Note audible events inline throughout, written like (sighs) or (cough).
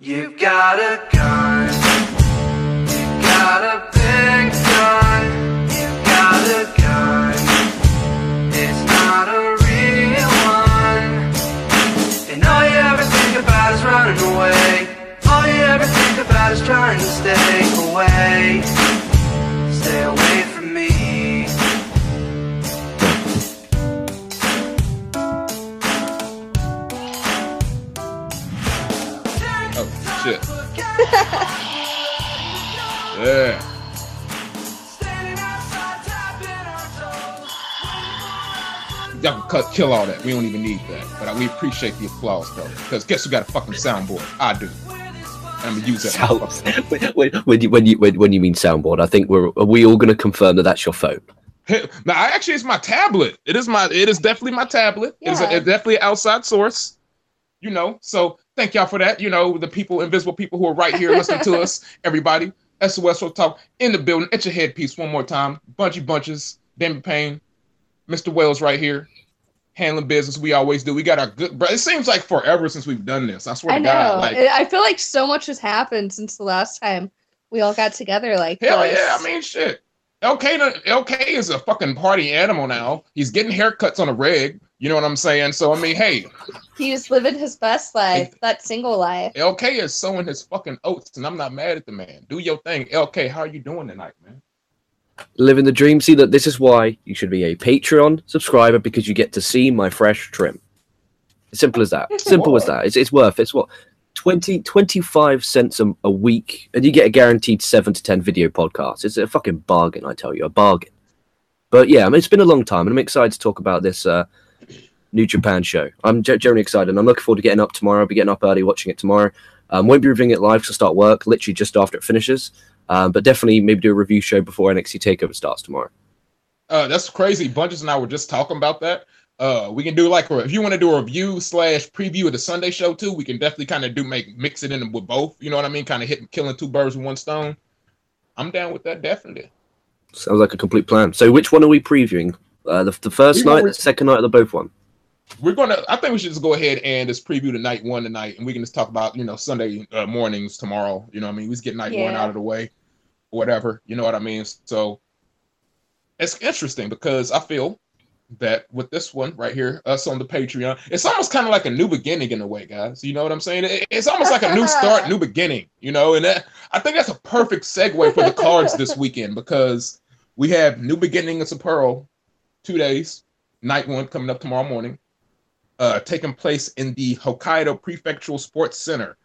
You got a gun. You got a big gun. You got a gun. It's not a real one. And all you ever think about is running away. All you ever think about is trying to stay away. Yeah. Standing outside, tapping our toes. Y'all can cut, kill all that. We don't even need that. But we appreciate the applause though, because guess who got a fucking soundboard? I do. And I'm gonna use that. Sound, motherfucker. (laughs) when, when, you, when, you, when, when you mean soundboard, I think we're are we all going to confirm that that's your phone? Now, I actually, it's my tablet. It is my. It is definitely my tablet. It's, a, it's definitely an outside source. You know. So thank y'all for that. You know, the people, invisible people who are right here listening to us. Everybody, SOS Wrestle Talk in the building. It's your headpiece one more time. Bunchy bunches. Demi Payne, Mr. Wells right here, handling business. We always do. We got our good. Bro, it seems like forever since we've done this. I swear I to know. God. Like I I feel like so much has happened since the last time we all got together. Like Hell this. yeah, I mean shit. LK LK is a fucking party animal now. He's getting haircuts on a rig. You know what I'm saying? So I mean, hey, he he's living his best life, that single life. LK is sowing his fucking oats, and I'm not mad at the man. Do your thing, LK. How are you doing tonight, man? Living the dream. See that this is why you should be a Patreon subscriber because you get to see my fresh trim. Simple as that. Simple as that. It's, it's worth it's what 20 25 cents a, a week and you get a guaranteed 7 to 10 video podcasts. It's a fucking bargain, I tell you, a bargain. But yeah, I mean, it's been a long time and I'm excited to talk about this uh New Japan show. I'm ge- generally excited and I'm looking forward to getting up tomorrow. I'll be getting up early watching it tomorrow. Um, won't be reviewing it live to start work, literally just after it finishes. Um, but definitely maybe do a review show before NXT Takeover starts tomorrow. Uh, that's crazy. Bunches and I were just talking about that. Uh, we can do like if you want to do a review slash preview of the Sunday show too. We can definitely kind of do make mix it in with both. You know what I mean? Kind of hitting killing two birds with one stone. I'm down with that definitely. Sounds like a complete plan. So which one are we previewing? Uh, the, the first We night, were- the second night, or the both one? We're gonna. I think we should just go ahead and just preview the night one tonight, and we can just talk about you know Sunday uh, mornings tomorrow. You know, what I mean, we just get night one out of the way, whatever. You know what I mean? So it's interesting because I feel that with this one right here, us on the Patreon, it's almost kind of like a new beginning in a way, guys. You know what I'm saying? It- it's almost like a new start, (laughs) new beginning. You know, and that, I think that's a perfect segue for the cards this weekend because we have new beginning of Pearl, two days, night one coming up tomorrow morning uh, taking place in the Hokkaido Prefectural Sports Center.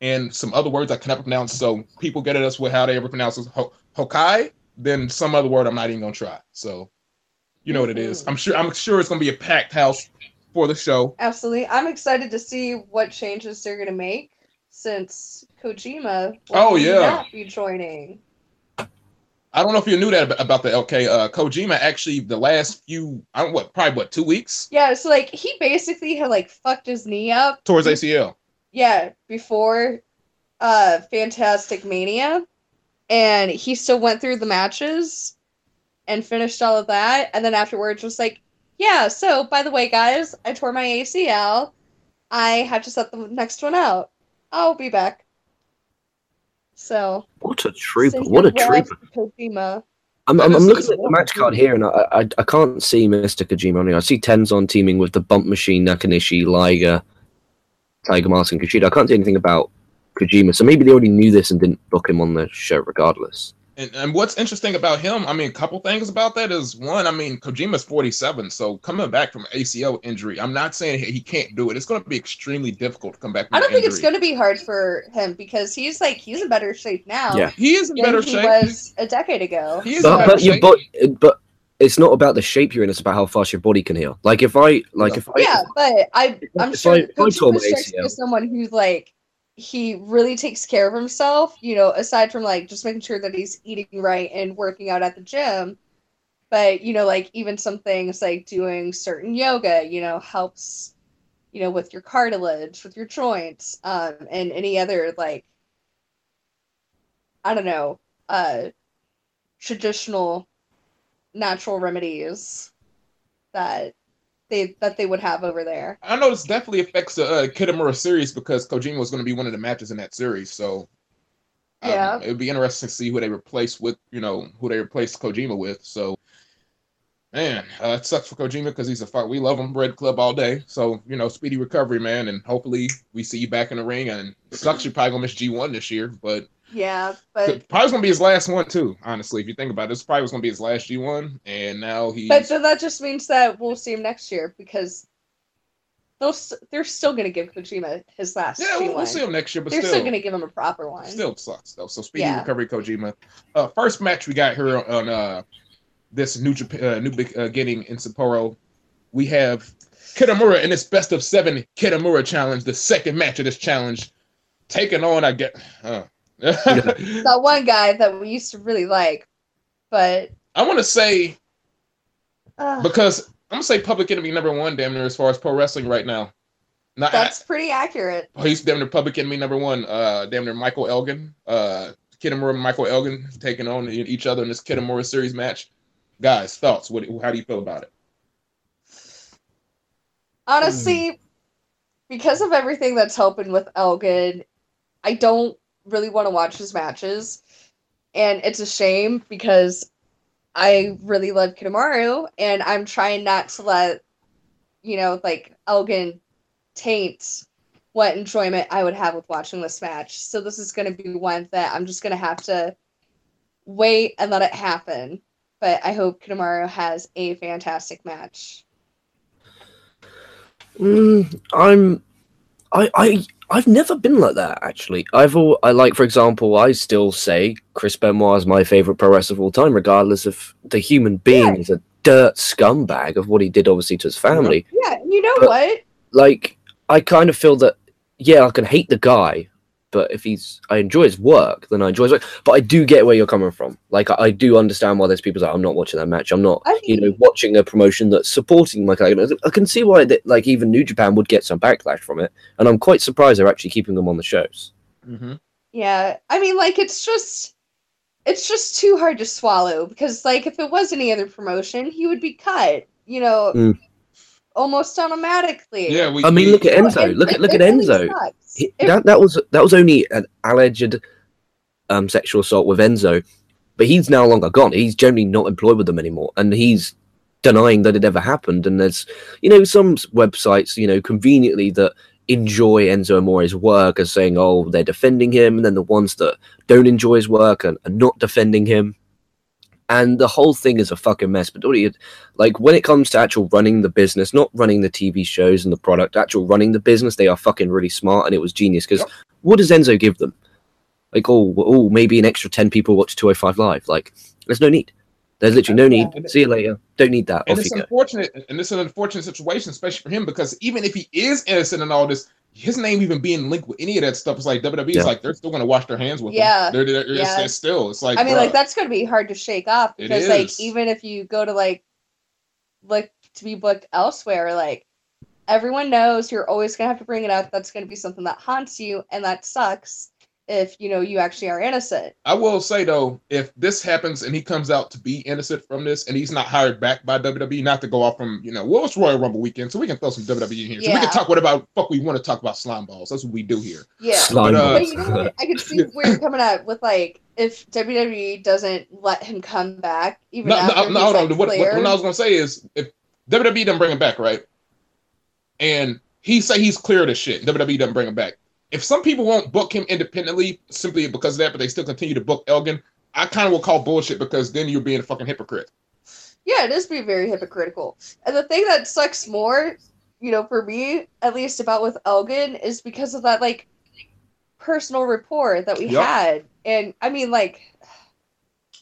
And some other words I cannot pronounce, so people get at us with how they ever pronounce it. Ho- Hokkai, then some other word I'm not even gonna try. So you know what it is. I'm sure I'm sure it's gonna be a packed house for the show. Absolutely. I'm excited to see what changes they're gonna make since Kojima will Oh, yeah. not be joining. I don't know if you knew that about the LK. Uh, Kojima actually the last few I don't what probably what two weeks Yeah, so like he basically had like fucked his knee up. towards ACL. Yeah, before uh Fantastic Mania. And he still went through the matches and finished all of that. And then afterwards was like, Yeah, so by the way, guys, I tore my ACL. I have to set the next one out. I'll be back. So What a trooper! What a trooper! Kojima. I'm, I'm, I'm looking at the match card here, and I, I I can't see Mr. Kojima on here. I see Tenzan teaming with the Bump Machine, Nakanishi, Liger, Tiger Mask, and Kushida. I can't see anything about Kojima, so maybe they already knew this and didn't book him on the show regardless. And, and what's interesting about him, I mean, a couple things about that is one, I mean, Kojima's 47, so coming back from ACL injury, I'm not saying he he can't do it. It's going to be extremely difficult to come back from I don't an think it's going to be hard for him because he's like he's in better shape now Yeah. He is in than better he shape. was a decade ago. He is in But better but your shape. but it's not about the shape you're in; it's about how fast your body can heal. Like if I like Yeah. if I Yeah, but I I'm if sure I- if I tore my strikes me ACL as someone who's like he really takes care of himself, you know, aside from like just making sure that he's eating right and working out at the gym. But, you know, like even some things like doing certain yoga, you know, helps, you know, with your cartilage, with your joints, um, and any other like I don't know, uh traditional natural remedies that they that they would have over there. I know this definitely affects the uh, Kitamura series because Kojima was going to be one of the matches in that series. So um, Yeah. it would be interesting to see who they replace with, you know, who they replace Kojima with. So, man, uh, it sucks for Kojima because he's a fuck. We love him, Red Club all day. So, you know, speedy recovery, man, and hopefully we see you back in the ring. And sucks you're probably gonna miss G1 this year, but Yeah, but probably gonna be his last one too. Honestly, if you think about it, this probably was gonna be his last G1, and now he. but so that just means that we'll see him next year because they'll they're still gonna give Kojima his last. yeah, we'll, we'll see him next year. But They're still, still gonna give him a proper one. Still sucks though. So speedy Yeah. recovery, Kojima. Uh, first match we got here on uh, this new Japan, uh, new beginning in Sapporo. We have Kitamura in this best of seven Kitamura challenge, the second match of this challenge, taking on I get. Uh, that one guy that we used to really like, but I want to say uh, because I'm gonna say Public Enemy number one, damn near as far as pro wrestling right now. Not that's pretty accurate. Oh, he's damn near Public Enemy number one. Uh, damn near Michael Elgin. Uh, Kitamura and Michael Elgin taking on each other in this Kitamura series match. Guys, thoughts? What? How do you feel about it? Honestly, because of everything that's happened with Elgin, I don't really want to watch his matches. And it's a shame because I really love Kitamura and I'm trying not to let, you know, like Elgin taint what enjoyment I would have with watching this match. So this is going to be one that I'm just going to have to wait and let it happen. But I hope Kitamura has a fantastic match. Mm, I'm, I, I, I've never been like that actually. I've all, I like, for example, I still say Chris Benoit is my favorite pro wrestler of all time, regardless of the human being Yeah. is a dirt scumbag of what he did, obviously, to his family. Yeah, you know But- what? Like, I kind of feel that, yeah, I can hate the guy, but if he's, I enjoy his work, then I enjoy his work. But I do get where you're coming from. Like, I, I do understand why there's people that I'm not watching that match. I'm not, I you know, watching a promotion that's supporting my character. I can see why, that, like, even New Japan would get some backlash from it, and I'm quite surprised they're actually keeping them on the shows. Mm-hmm. Yeah, I mean, like it's just, it's just too hard to swallow because, like, if it was any other promotion, he would be cut. You know, Mm. Almost automatically. Yeah, we. I mean, we- look at Enzo. and Look at look at really Enzo. sucks. He- that that was that was only an alleged um, sexual assault with Enzo, but he's now longer gone. He's generally not employed with them anymore, and he's denying that it ever happened. And there's you know some websites you know conveniently that enjoy Enzo Amore's work as saying oh they're defending him, and then the ones that don't enjoy his work and are not defending him. And the whole thing is a fucking mess. But you like when it comes to actual running the business, not running the TV shows and the product, actual running the business, they are fucking really smart and it was genius. Because what does Enzo give them? Like, oh, oh, maybe an extra 10 people watch 205 Live. Like, there's no need. There's literally no need. See you later. Don't need that. and Off it's you go. unfortunate, and it's an unfortunate situation, especially for him, because even if he is innocent in all this, his name even being linked with any of that stuff is like WWE Yeah. is like they're still going to wash their hands with Yeah. him. They're, they're, it's, Yeah. it's still, it's like I mean, like that's gonna be hard to shake off It because, like, even if you go to like, look to be booked elsewhere, like everyone knows you're always gonna have to bring it up. That's gonna be something that haunts you, and that sucks if you know you actually are innocent. I will say though, if this happens and he comes out to be innocent from this, and he's not hired back by WWE, not to go off from you know, well, it's Royal Rumble weekend, so we can throw some WWE in here. So we can talk what about fuck we want to talk about slime balls. That's what we do here. Yeah. Slime But, uh, But you know what? I can see (laughs) where you're coming at with like if WWE doesn't let him come back, even No, after no, he's no, hold on. What, what, what I was gonna say is if WWE doesn't bring him back, right? And he say he's clear of this shit. WWE doesn't bring him back. If some people won't book him independently simply because of that, but they still continue to book Elgin, I kind of will call bullshit because then you're being a fucking hypocrite. Yeah, it is being very hypocritical. And the thing that sucks more, you know, for me, at least about with Elgin, is because of that like personal rapport that we Yep. had. And I mean like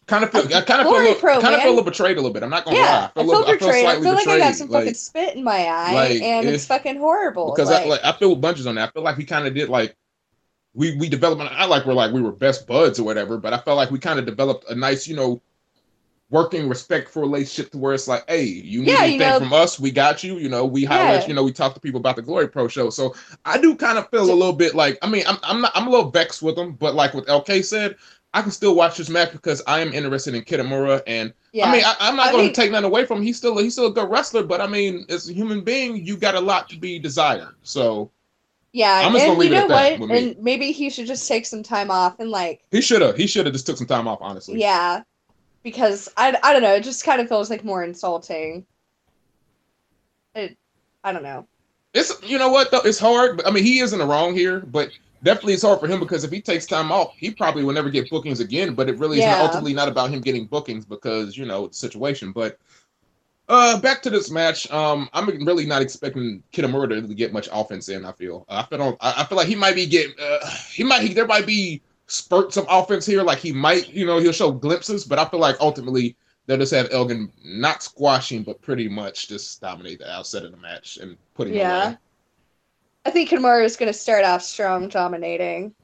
Kind of feel, I kind of feel, a little, pro, kind of feel a little betrayed a little bit. I'm not gonna lie. yeah, I a feel little- betrayed. I slightly feel like I got some like- fucking spit in my eye like, and it- it's fucking horrible. because like, I like I feel with bunches on that. I feel like we kind of did like we we developed. I like we're like we were best buds or whatever, but I felt like we kind of developed a nice, you know, working respectful relationship to where it's like, hey, you need Yeah, anything you know- from us, we got you. You know, we highlight. Yeah. You know, we talk to people about the Glory Pro show. So I do kind of feel a little bit like I mean I'm I'm not I'm a little vexed with them, but like what LK said. I can still watch this match because I am interested in Kitamura, and Yeah. I mean, I, I'm not going to take nothing away from him. He's still he's still a good wrestler, but I mean, as a human being, you got a lot to be desired. So yeah, I'm just and gonna leave you it know at that what? And maybe he should just take some time off and like he should have he should have just took some time off. Honestly, Yeah, because I, I don't know. It just kind of feels like more insulting. It, I don't know. it's you know what though, it's hard. But I mean, he isn't wrong here, but definitely it's hard for him because if he takes time off, he probably will never get bookings again. But it really is Yeah. not, ultimately not about him getting bookings because you know the situation. But uh, back to this match. Um, I'm really not expecting Kitamura to get much offense in. I feel. I feel. I I feel like he might be getting. Uh, he might. He, there might be spurts of offense here. Like he might. You know, he'll show glimpses. But I feel like ultimately they'll just have Elgin not squashing, but pretty much just dominate the outset of the match and putting him Yeah. away. I think Kimura is going to start off strong, dominating.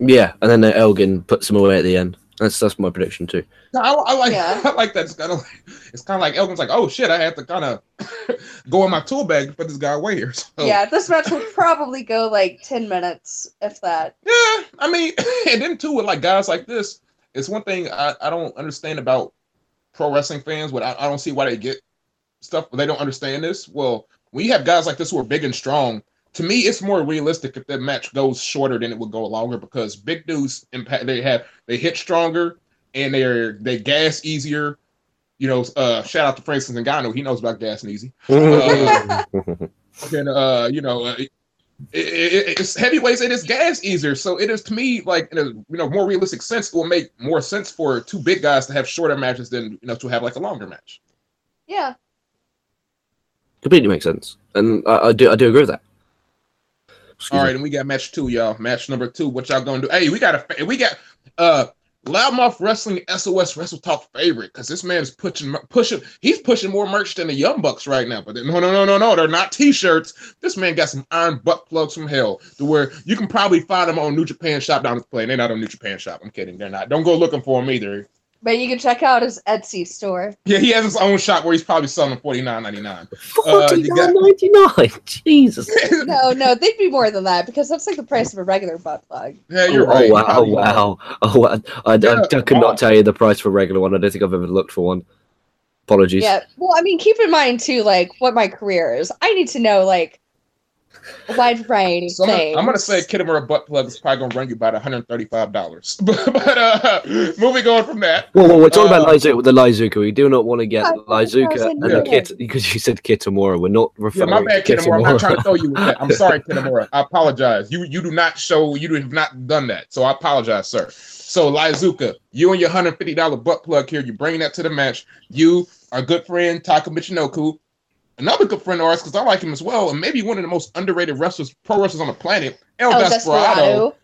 Yeah, and then uh, Elgin puts him away at the end. That's that's my prediction too. No, I, I like Yeah. (laughs) I like that. It's kind of like it's kind of like Elgin's like, oh shit, I have to kind of (laughs) go in my tool bag to put this guy away here. So, Yeah, this match will probably go like ten minutes, if that. yeah. I mean, (laughs) and then too with like guys like this, it's one thing I, I don't understand about pro wrestling fans. What I, I don't see why they get stuff, they don't understand this. Well, when you have guys like this who are big and strong, to me, it's more realistic if that match goes shorter than it would go longer because big dudes impact. They have they hit stronger and they're they gas easier. You know, uh, shout out to Francis Ngannou. He knows about gas and easy. (laughs) And uh, you know, uh, it, it, it's heavyweights and it's gas easier. So it is to me like in a you know more realistic sense. It will make more sense for two big guys to have shorter matches than you know to have like a longer match. Yeah. Completely makes sense, and I, I do I do agree with that. Excuse All me. and we got match two, y'all. Match number two. What y'all gonna do? Hey, we got a we got uh Loudmouth Wrestling SOS Wrestle Talk favorite because this man is pushing pushing he's pushing more merch than the Young Bucks right now. But no, no, no, no, no, they're not T-shirts. This man got some iron butt plugs from hell to where you can probably find them on New Japan Shop down this plane. They're not on New Japan Shop. I'm kidding. They're not. Don't go looking for them either. But you can check out his Etsy store. Yeah, he has his own shop where he's probably selling forty nine ninety nine. Forty uh, you got- nine ninety nine. (laughs) Jesus. (laughs) No, no, they'd be more than that because that's like the price of a regular butt plug. Yeah, you're oh, right. Oh wow! Oh wow! Oh, wow. I, I, Yeah, I, could not tell you the price for a regular one. I don't think I've ever looked for one. Apologies. Yeah. Well, I mean, keep in mind too, like what my career is. I need to know like a wide variety of So I'm gonna. I'm gonna say Kitamura butt plug is probably gonna run you about 135 dollars. (laughs) but but uh, moving on from that, Well, well, we're talking Uh, about Iizuka, the Iizuka. We do not want to get Five Iizuka thousand and the Yeah. Kit because you said Kitamura. We're not yeah, referring my bad, to Kitamura. I'm not trying to throw you with that. I'm sorry, (laughs) Kitamura. I apologize. You you do not show. You have not done that. So I apologize, sir. So Iizuka, you and your 150 dollar butt plug here. You bring that to the match. You, our good friend Taka Michinoku, another good friend of ours because I like him as well, and maybe one of the most underrated wrestlers, pro wrestlers on the planet, El, El Desperado. Desperado.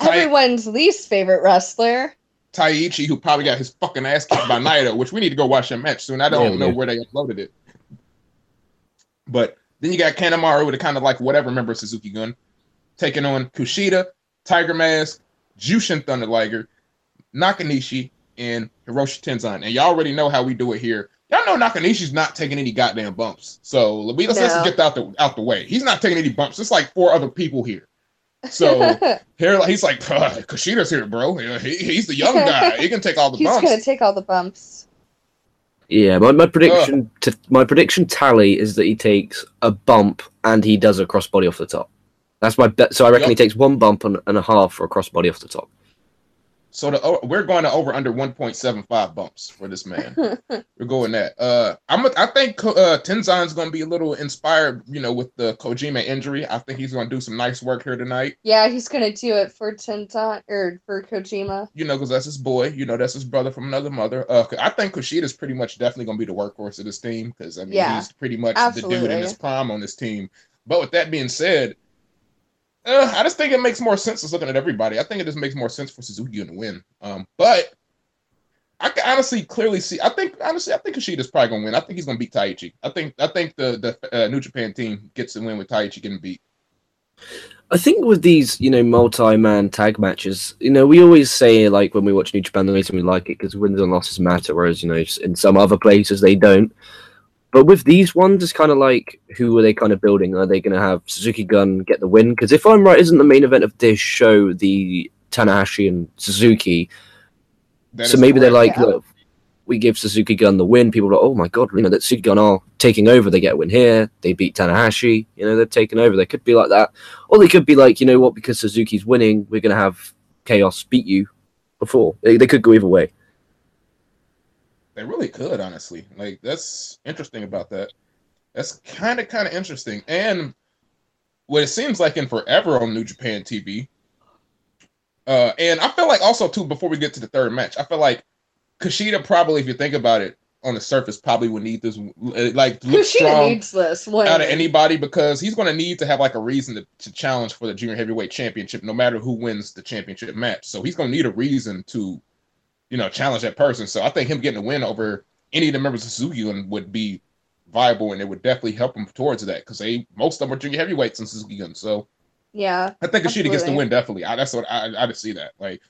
Right. Everyone's least favorite wrestler. Taichi, who probably got his fucking ass kicked by Naito, which we need to go watch that match soon. I don't Yeah, know yeah. where they uploaded it. But then you got Kanemaru with a kind of like whatever member of Suzuki Gun, taking on Kushida, Tiger Mask, Jushin Thunder Liger, Nakanishi, and Hiroshi Tenzan. And y'all already know how we do it here. Y'all know Nakanishi's not taking any goddamn bumps. So we, let's, let's No. get out the out the way. He's not taking any bumps. It's like four other people here. So (laughs) here, he's like, uh, Kushida's here, bro. Uh, he, he's the young guy. He can take all the (laughs) He's bumps. gonna take all the bumps. Yeah, my, my prediction to, my prediction tally is that he takes a bump and he does a crossbody off the top. That's my bet. So I reckon he takes one bump and, and a half for a crossbody off the top. So the oh, we're going to over under 1.75 bumps for this man. (laughs) we're going that. Uh, I'm a- I think uh, Tenzan's going to be a little inspired, you know, with the Kojima injury. I think he's going to do some nice work here tonight. Yeah, he's gonna do it for Tenzan or for Kojima. You know, because that's his boy. You know, that's his brother from another mother. Uh, I think Kushida's pretty much definitely going to be the workhorse of this team because I mean Yeah, he's pretty much the dude in his prime on this team. But with that being said. Uh, I just think it makes more sense just looking at everybody. I think it just makes more sense for Suzuki to win. Um, but I can honestly clearly see. I think honestly, I think Kushida's probably gonna win. I think he's gonna beat Taichi. I think I think the the uh, New Japan team gets the win with Taichi getting beat. I think with these, you know, multi-man tag matches, you know, we always say like when we watch New Japan, the reason we like it because wins and losses matter, whereas you know, in some other places they don't. But with these ones, it's kind of like who are they kind of building? Are they going to have Suzuki Gun get the win? Because if I'm right, isn't the main event of this show the Tanahashi and Suzuki. That so maybe they're like, Yeah. look, we give Suzuki Gun the win. People are like, oh my god, you know that Suzuki Gun are taking over. They get a win here. They beat Tanahashi. You know they're taking over. They could be like that, or they could be like, you know what? Because Suzuki's winning, we're gonna have Chaos beat you before. They, they could go either way. They really could, honestly. Like that's interesting about that. That's kind of kind of interesting. And what it seems like in forever on New Japan TV. Uh, and I feel like also too before we get to the third match, I feel like Kushida probably, if you think about it, on the surface probably would need this like look Kushida strong needs this out of anybody because he's going to need to have like a reason to, to challenge for the junior heavyweight championship no matter who wins the championship match so he's going to need a reason to you know challenge that person so i think him getting a win over any of the members of suzuki Gun would be viable and it would definitely help him towards that because they most of them are junior heavyweights in suzuki Gun. so Yeah. i think Kushida gets the win definitely I, that's what i i just see that like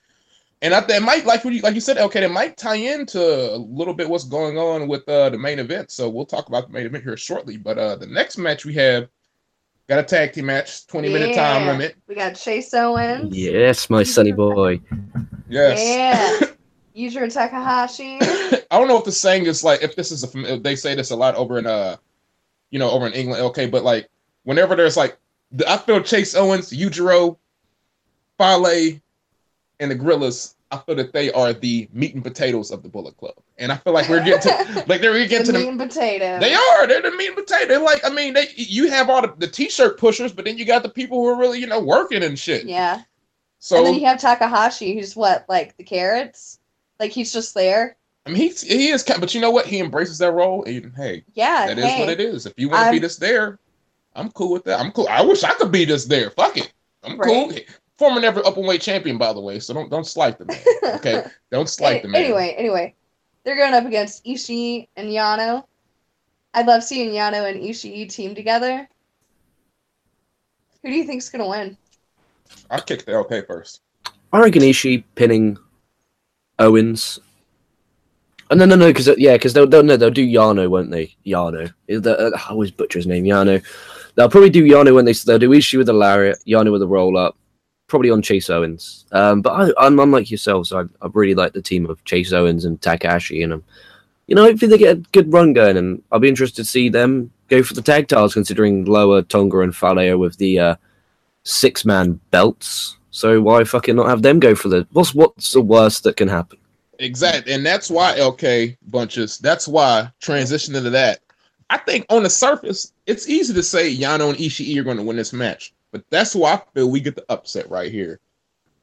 and I think it might like what you like you said, okay, it might tie into a little bit what's going on with uh, the main event. So we'll talk about the main event here shortly. But uh, the next match we have got a tag team match, 20 minute time limit. We got Chase Owens. Yes, my sunny boy. Yes. Yeah. (laughs) Yujiro Takahashi. (coughs) I don't know if the saying is like if this is a they say this a lot over in uh you know over in England, okay, but like whenever there's like the, I feel Chase Owens, Yujiro, Fale, and the Gorillas, I feel that they are the meat and potatoes of the Bullet Club, and I feel like we're getting to (laughs) like they're getting to the the meat and potato. They are. They're the meat and potato. They're like, I mean, they you have all the, the t-shirt pushers, but then you got the people who are really, you know, working and shit. Yeah. So and So then you have Takahashi, who's what, like the carrots? Like he's just there. I mean, he's, he is, but you know what? He embraces that role, and hey, Yeah. that is hey. what it is. If you want to I'm- be this there, I'm cool with that. I'm cool. I wish I could be this there. Fuck it. I'm cool. Former never open weight champion, by the way. So don't don't slight the man. Okay, (laughs) don't slight the man. Anyway, anyway, they're going up against Ishii and Yano. I'd love seeing Yano and Ishii team together. Who do you think's gonna win? I'll kick the LK first. I reckon Ishii pinning Owens. Oh, no, no, no, because yeah, because they'll, they'll no, they'll do Yano, won't they? Yano. Uh, I always butcher his name. Yano. They'll probably do Yano when they they'll do Ishii with the lariat, Yano with a roll up, probably on Chase Owens. Um, but I, I'm unlike yourselves. I, I really like the team of Chase Owens and Takahashi, and um, you know, hopefully they get a good run going, and I'll be interested to see them go for the tag titles, considering Lower Tonga and Faleo with the uh, six man belts. So why fucking not have them go for the what's what's the worst that can happen? Exactly. And that's why LK bunches, that's why transition into that. I think on the surface, it's easy to say Yano and Ishii are going to win this match. But that's why I feel we get the upset right here.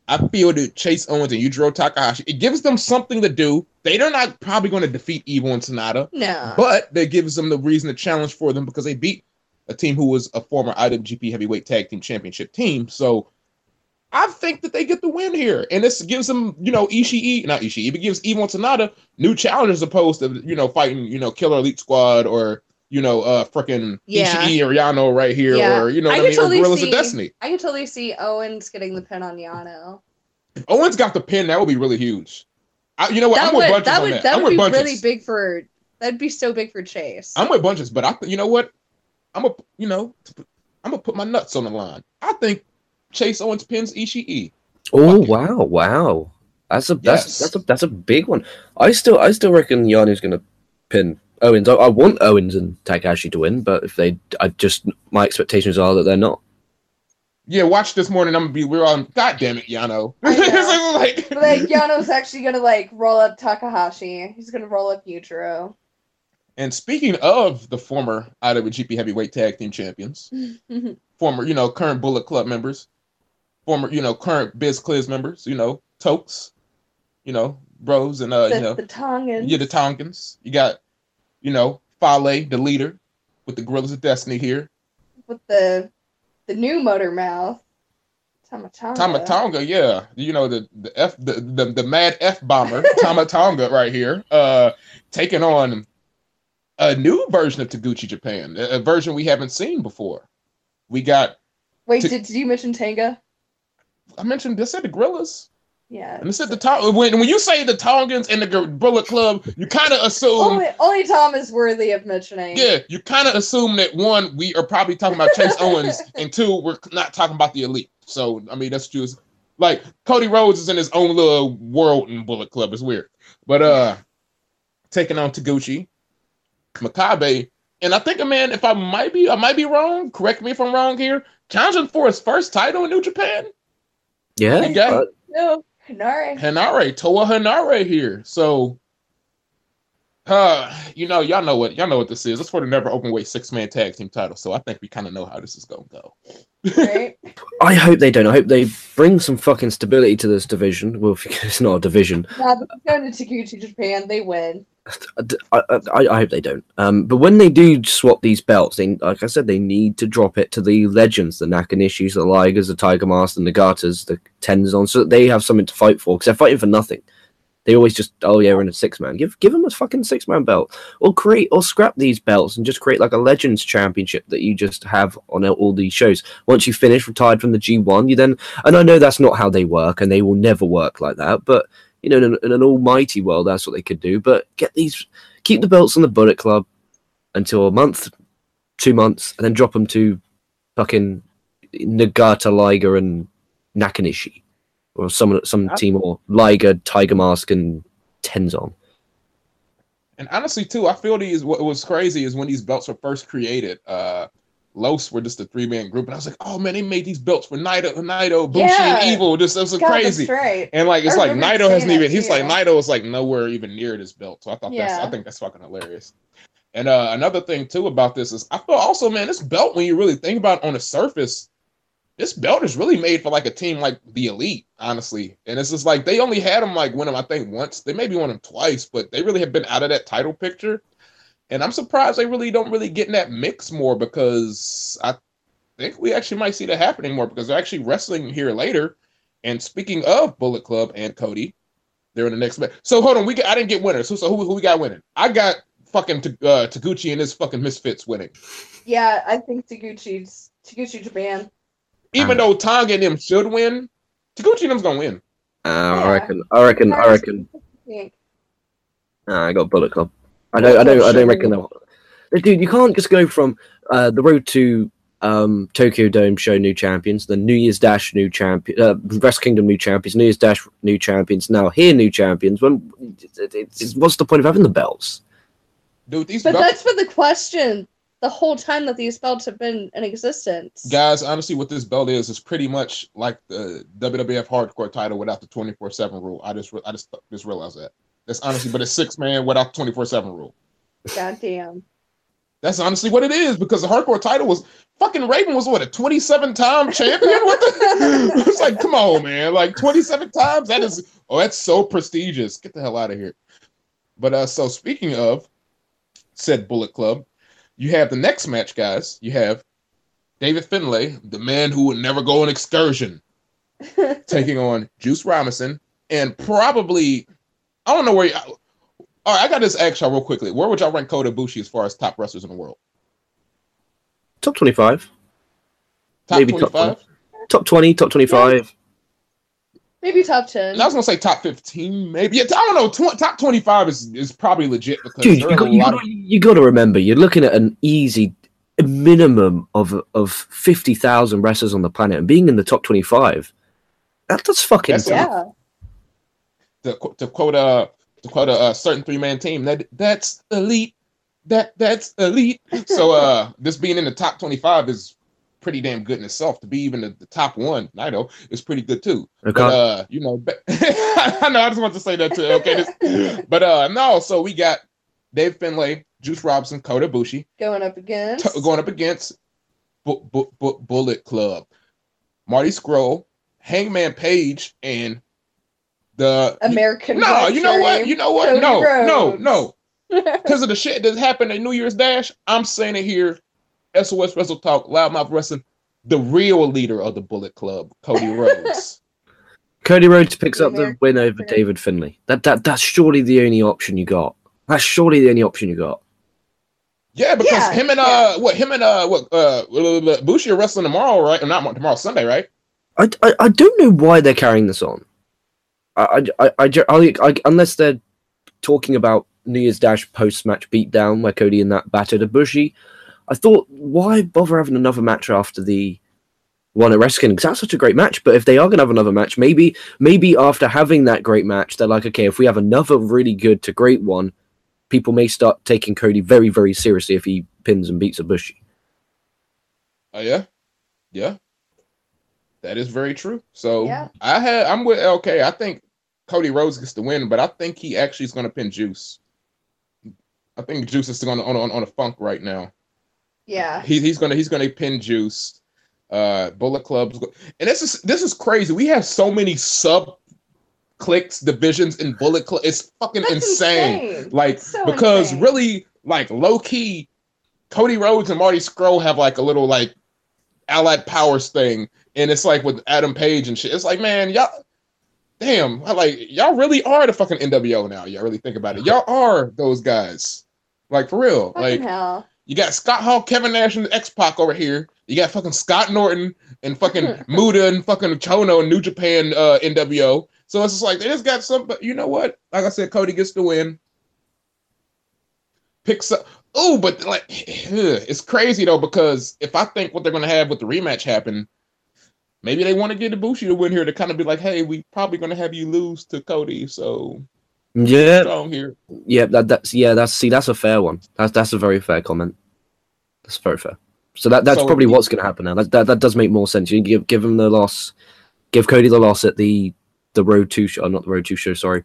I feel that Chase Owens and Yujiro Takahashi, it gives them something to do. They're not probably going to defeat Evil and Sanada, No. but that gives them the reason to challenge for them because they beat a team who was a former IWGP Heavyweight Tag Team Championship team. So I think that they get the win here, and this gives them, you know, Ishii, not Ishii, but gives Evil Sanada new challenges opposed to, you know, fighting, you know, Killer Elite Squad or, you know, uh, freaking Yeah. Ishii or Yano right here, Yeah. or you know, I what I mean, totally or Gorillas see- of Destiny. I can totally see Owens getting the pin on Yano. If Owens got the pin, that would be really huge. I, you know what? that I'm would with Bunches that would that. that would be Bunches. really big for that'd be so big for Chase. I'm with Bunches, but I, th- you know what? I'm gonna, you know, I'm gonna put my nuts on the line. I think Chase Owens pins Ishii. Oh Fuck it. wow, wow. That's a that's Yes. that's a that's a big one. I still I still reckon Yano's gonna pin Owens. I, I want Owens and Takahashi to win, but if they, I just my expectations are that they're not. Yeah, watch this morning. I'm gonna be. We're on. God damn it, Yano. I (laughs) like, like Yano's actually gonna like roll up Takahashi. He's gonna roll up Yujiro. And speaking of the former IWGP Heavyweight Tag Team Champions, (laughs) former, you know, current Bullet Club members, former, you know, current Biz Cliz members, you know, Tokes, you know, bros, and uh, the, you know, the Tongans. yeah, the Tongans. You got, you know, Fale, the leader, with the Gorillas of Destiny here. with the the new motor mouth. Tamatonga. Tamatonga, yeah, you know the the f the the, the mad f bomber (laughs) Tamatonga right here, uh, taking on a new version of Taguchi Japan, a, a version we haven't seen before. We got Wait, to- did, did you mention Tanga? I mentioned this said the Gorillas, Yeah. and this said the Tong. When when you say the Tongans and the Gor- Bullet Club, you kind of assume. Only, only Tom is worthy of mentioning. Yeah, you kind of assume that one, we are probably talking about Chase (laughs) Owens, and two, we're not talking about the elite. So, I mean, that's just Like Cody Rhodes is in his own little world in Bullet Club. It's weird. But uh taking on Taguchi, Makabe, and I think, a man, if I might be, I might be wrong. Correct me if I'm wrong here. Challenging for his first title in New Japan. Yeah. You got No, Henare. Henare, Toa Henare here. So, uh, you know, y'all know what y'all know what this is. It's for the never open weight six man tag team title. So I think we kind of know how this is gonna go. Right? (laughs) I hope they don't. I hope they bring some fucking stability to this division. Well, (laughs) it's not a division. Nah, but going to Taguchi Japan, they win. I, I, I hope they don't. Um, but when they do swap these belts, they, like I said, they need to drop it to the legends, the Nakanishis, the Ligers, the Tiger Mask, the Nagatas, the Tenzan, so that they have something to fight for. Because they're fighting for nothing. They always just, oh yeah, we're in a six man. Give give them a fucking six man belt, or create or scrap these belts and just create like a Legends Championship that you just have on all these shows. Once you finish retired from the G one, you then, and I know that's not how they work, and they will never work like that, but you know, in an, in an almighty world, that's what they could do. But get these, keep the belts on the Bullet Club until a month, two months, and then drop them to fucking Nagata, Liger, and Nakanishi, or some some I- team, or Liger, Tiger Mask, and Tenzan. And honestly, too, I feel these. What was crazy is when these belts were first created. Uh, Los were just a three man group, and I was like, oh man, they made these belts for Naito, Naito, Bushi, Yeah. and Evil. This this was God, crazy. that's right. And like it's like remember Naito hasn't even. He's like too. Naito is like nowhere even near this belt. So I thought that's. I think that's fucking hilarious. And uh, another thing too about this is I feel also, man, this belt when you really think about it on the surface, this belt is really made for like a team like the Elite, honestly. And it's just like they only had them like win them, I think once. They maybe won them twice, but they really have been out of that title picture. And I'm surprised they really don't really get in that mix more because I think we actually might see that happening more because they're actually wrestling here later. And speaking of Bullet Club and Cody, they're in the next match. So hold on, we got, I didn't get winners. So, so who, who we got winning? I got fucking uh, Taguchi and his fucking Misfits winning. Yeah, I think Taguchi's Taguchi Japan. Even though Tonga and them should win, Taguchi and them's gonna win. Uh, Yeah. I reckon. I reckon. I reckon. think. Uh, I got Bullet Club. I don't. I don't. I don't reckon that. Dude, you can't just go from uh, the road to um, Tokyo Dome show new champions, the New Year's Dash new champion, uh, Wrestle Kingdom new champions, New Year's Dash new champions. Now here new champions. When it, it, it's- what's the point of having the belts? Dude, these But belts, that's been the question the whole time that these belts have been in existence. guys, honestly, what this belt is is pretty much like the WWF Hardcore title without the twenty four seven rule. I just, I just, just realized that. That's honestly, but it's six man without twenty four seven rule. God damn. That's honestly what it is because the hardcore title was fucking Raven was what a 27 time champion. What the? (laughs) it's like, come on, man, like 27 times. That is, oh, that's so prestigious. Get the hell out of here. But uh, so speaking of said Bullet Club, you have the next match, guys. You have David Finlay, the man who would never go on excursion, (laughs) taking on Juice Robinson, and probably I don't know where. You, all right, I got this ask y'all real quickly. Where would y'all rank Kota Ibushi as far as top wrestlers in the world? Top twenty-five, Top Maybe top 25? top twenty, top twenty-five. Maybe top 10. I was gonna say top 15, maybe. Yeah, I don't know. Tw- top 25 is, is probably legit because Dude, there you are got, a you, lot got, of you got to remember, you're looking at an easy minimum of of fifty thousand wrestlers on the planet, and being in the top twenty-five. That, that's fucking That's yeah. to, to quote a to quote a, a certain three man team that that's elite. That that's elite. So uh, this being in the top 25 is pretty damn good in itself. To be even the, the top one, Naito is pretty good too. Okay. But uh, you know, but, (laughs) I know I just want to say that too. Okay, this, but uh, no. So we got Dave Finlay, Juice Robinson, Kota Ibushi Going up against. t- going up against Bu- Bu- Bu- Bullet Club, Marty Scurll, Hangman Page, and the American. no. Rock You know what? You know what? Cody No, no, no. (laughs) Because of the shit that happened at New Year's Dash, I'm saying it here. SOS Wrestle Talk, Loudmouth Wrestling, the real leader of the Bullet Club, Cody (laughs) Rhodes. Cody Rhodes picks up the win over David Finlay. That that that's surely the only option you got. That's surely the only option you got. yeah, because Yeah, him and uh, what him and uh, what uh, Bushi are wrestling tomorrow, right? Or not tomorrow, Sunday, right? I, I, I don't know why they're carrying this on. I I, I, I, I- I- unless they're talking about New Year's Dash post match beatdown where Cody and that battered Ibushi. I thought, why bother having another match after the one at Wrestle Because that's such a great match. But if they are going to have another match, maybe maybe after having that great match, they're like, okay, if we have another really good to great one, people may start taking Cody very very seriously if he pins and beats Ibushi. Oh yeah, yeah, that is very true. So Yeah. I had I'm with LK. I think Cody Rhodes gets the win, but I think he actually is going to pin Juice. I think Juice is still on on on, on a funk right now. Yeah. He, he's gonna he's gonna pin Juice. Uh, Bullet Club's go- and this is this is crazy. We have so many sub cliques divisions in Bullet Club. It's fucking insane. insane. Like So because insane. really like low key, Cody Rhodes and Marty Scurll have like a little like allied powers thing, and it's like with Adam Page and shit. It's like man, y'all. Damn, like y'all really are the fucking NWO now. Y'all really think about it. Y'all are those guys. Like for real. Fucking like hell. You got Scott Hall, Kevin Nash, and X Pac over here. You got fucking Scott Norton and fucking (laughs) Muta and fucking Chono and New Japan uh, NWO. So it's just like they just got some. But you know what? Like I said, Cody gets the win. Picks up. Oh, but like (sighs) it's crazy though because if I think what they're gonna have with the rematch happen, maybe they want to get Ibushi to win here to kind of be like, hey, we probably gonna have you lose to Cody, so Yeah, strong here. yeah, that, that's yeah, that's see, that's a fair one. That's that's a very fair comment. That's very fair. So that that's So- probably what's going to happen now. That, that that does make more sense. You give give him the loss, give Cody the loss at the the road two show, not the road two show. Sorry,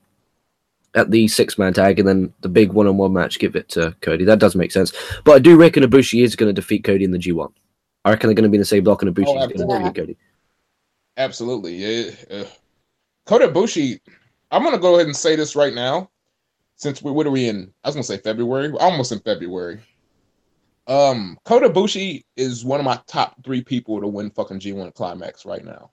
at the six man tag, and then the big one on one match. Give it to Cody. That does make sense. But I do reckon Ibushi is going to defeat Cody in the G one. I reckon they're going to be in the same block, and Ibushi Oh, is going to defeat Cody. Absolutely. Yeah. Uh, Kota Ibushi, I'm gonna go ahead and say this right now, since we what are we in? I was gonna say February. We're almost in February. Um, Kota Ibushi is one of my top three people to win fucking G1 Climax right now.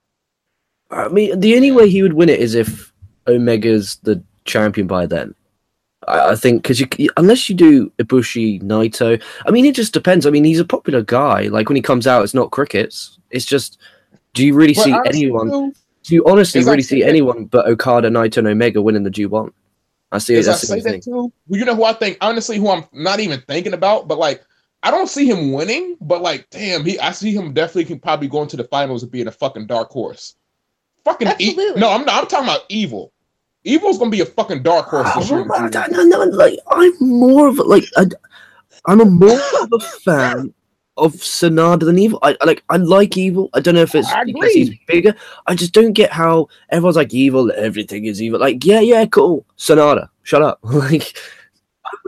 I mean, the only way he would win it is if Omega's the champion by then. I, I think because you unless you do Ibushi Naito, I mean, it just depends. I mean, he's a popular guy. Like when he comes out, it's not crickets. It's just, do you really But see anyone? Do you honestly really see anyone but Okada, Naito, and Omega winning the G one? I see it. as I say thing. that too, well, you know who I think honestly who I'm not even thinking about, but like I don't see him winning, but like damn, he I see him definitely can probably go into the finals and being a fucking dark horse. Fucking e- no, I'm not, I'm talking about evil. Evil's gonna be a fucking dark horse this year. Oh, no, no, like I'm more of a, like I, I'm a more of a fan of Sanada than Evil. I I like I like Evil. I don't know if it's I because he's agree. bigger. I just don't get how everyone's like Evil. Everything is evil. Like yeah, yeah, cool. Sanada, shut up. (laughs) like I would